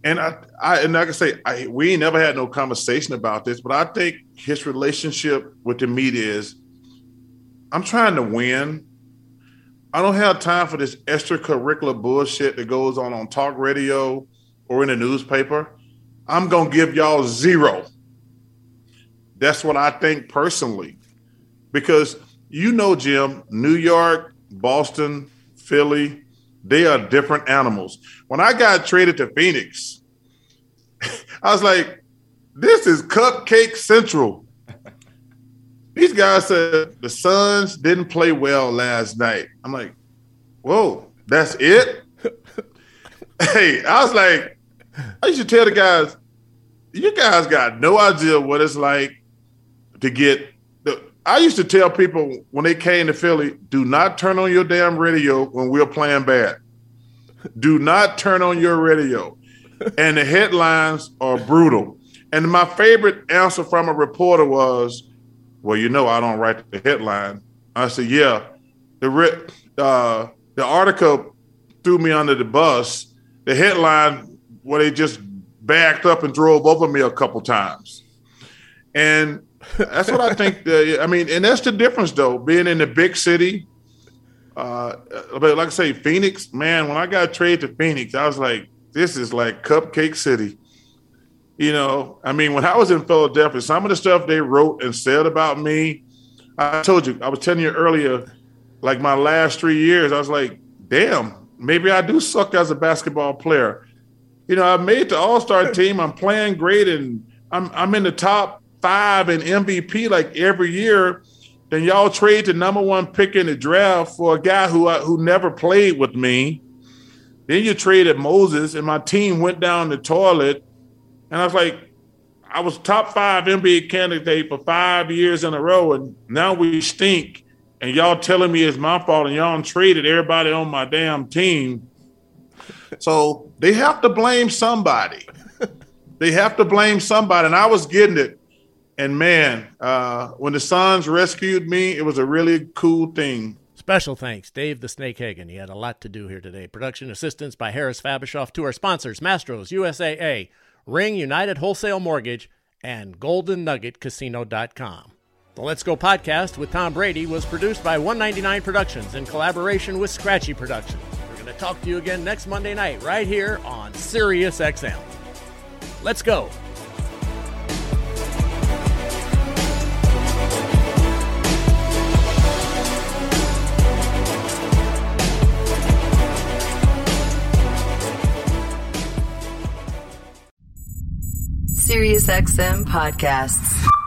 And I, I and like I say, I, we never had no conversation about this, but I think his relationship with the media is, I'm trying to win. I don't have time for this extracurricular bullshit that goes on on talk radio or in the newspaper. I'm gonna give y'all zero. That's what I think personally, because you know, Jim, New York, Boston, Philly, they are different animals. When I got traded to Phoenix, I was like, this is cupcake central. These guys said the Suns didn't play well last night. I'm like, whoa, that's it? hey, I was like, I used to tell the guys, you guys got no idea what it's like to get the I used to tell people when they came to Philly, do not turn on your damn radio when we're playing bad. Do not turn on your radio. and the headlines are brutal. And my favorite answer from a reporter was, well, you know, I don't write the headline. I said, yeah, the uh, the article threw me under the bus. The headline, where they just backed up and drove over me a couple times, and that's what I think. The, I mean, and that's the difference, though, being in the big city. Uh, but like I say, Phoenix, man, when I got traded to Phoenix, I was like, this is like Cupcake City. You know, I mean, when I was in Philadelphia, some of the stuff they wrote and said about me, I told you, I was telling you earlier, like my last three years, I was like, damn, maybe I do suck as a basketball player. You know, I made the All Star team. I'm playing great, and I'm I'm in the top five in MVP like every year. Then y'all trade the number one pick in the draft for a guy who uh, who never played with me. Then you traded Moses, and my team went down the toilet. And I was like, I was top five NBA candidate for five years in a row, and now we stink. And y'all telling me it's my fault, and y'all traded everybody on my damn team. So they have to blame somebody. they have to blame somebody. And I was getting it. And man, uh, when the Suns rescued me, it was a really cool thing. Special thanks, Dave the Snake Hagan. He had a lot to do here today. Production assistance by Harris Fabishoff to our sponsors, Mastro's, USAA, Ring United Wholesale Mortgage, and GoldenNuggetCasino.com. The Let's Go podcast with Tom Brady was produced by 199 Productions in collaboration with Scratchy Productions. We're going to talk to you again next Monday night right here on Sirius XM. Let's go. SiriusXM podcasts.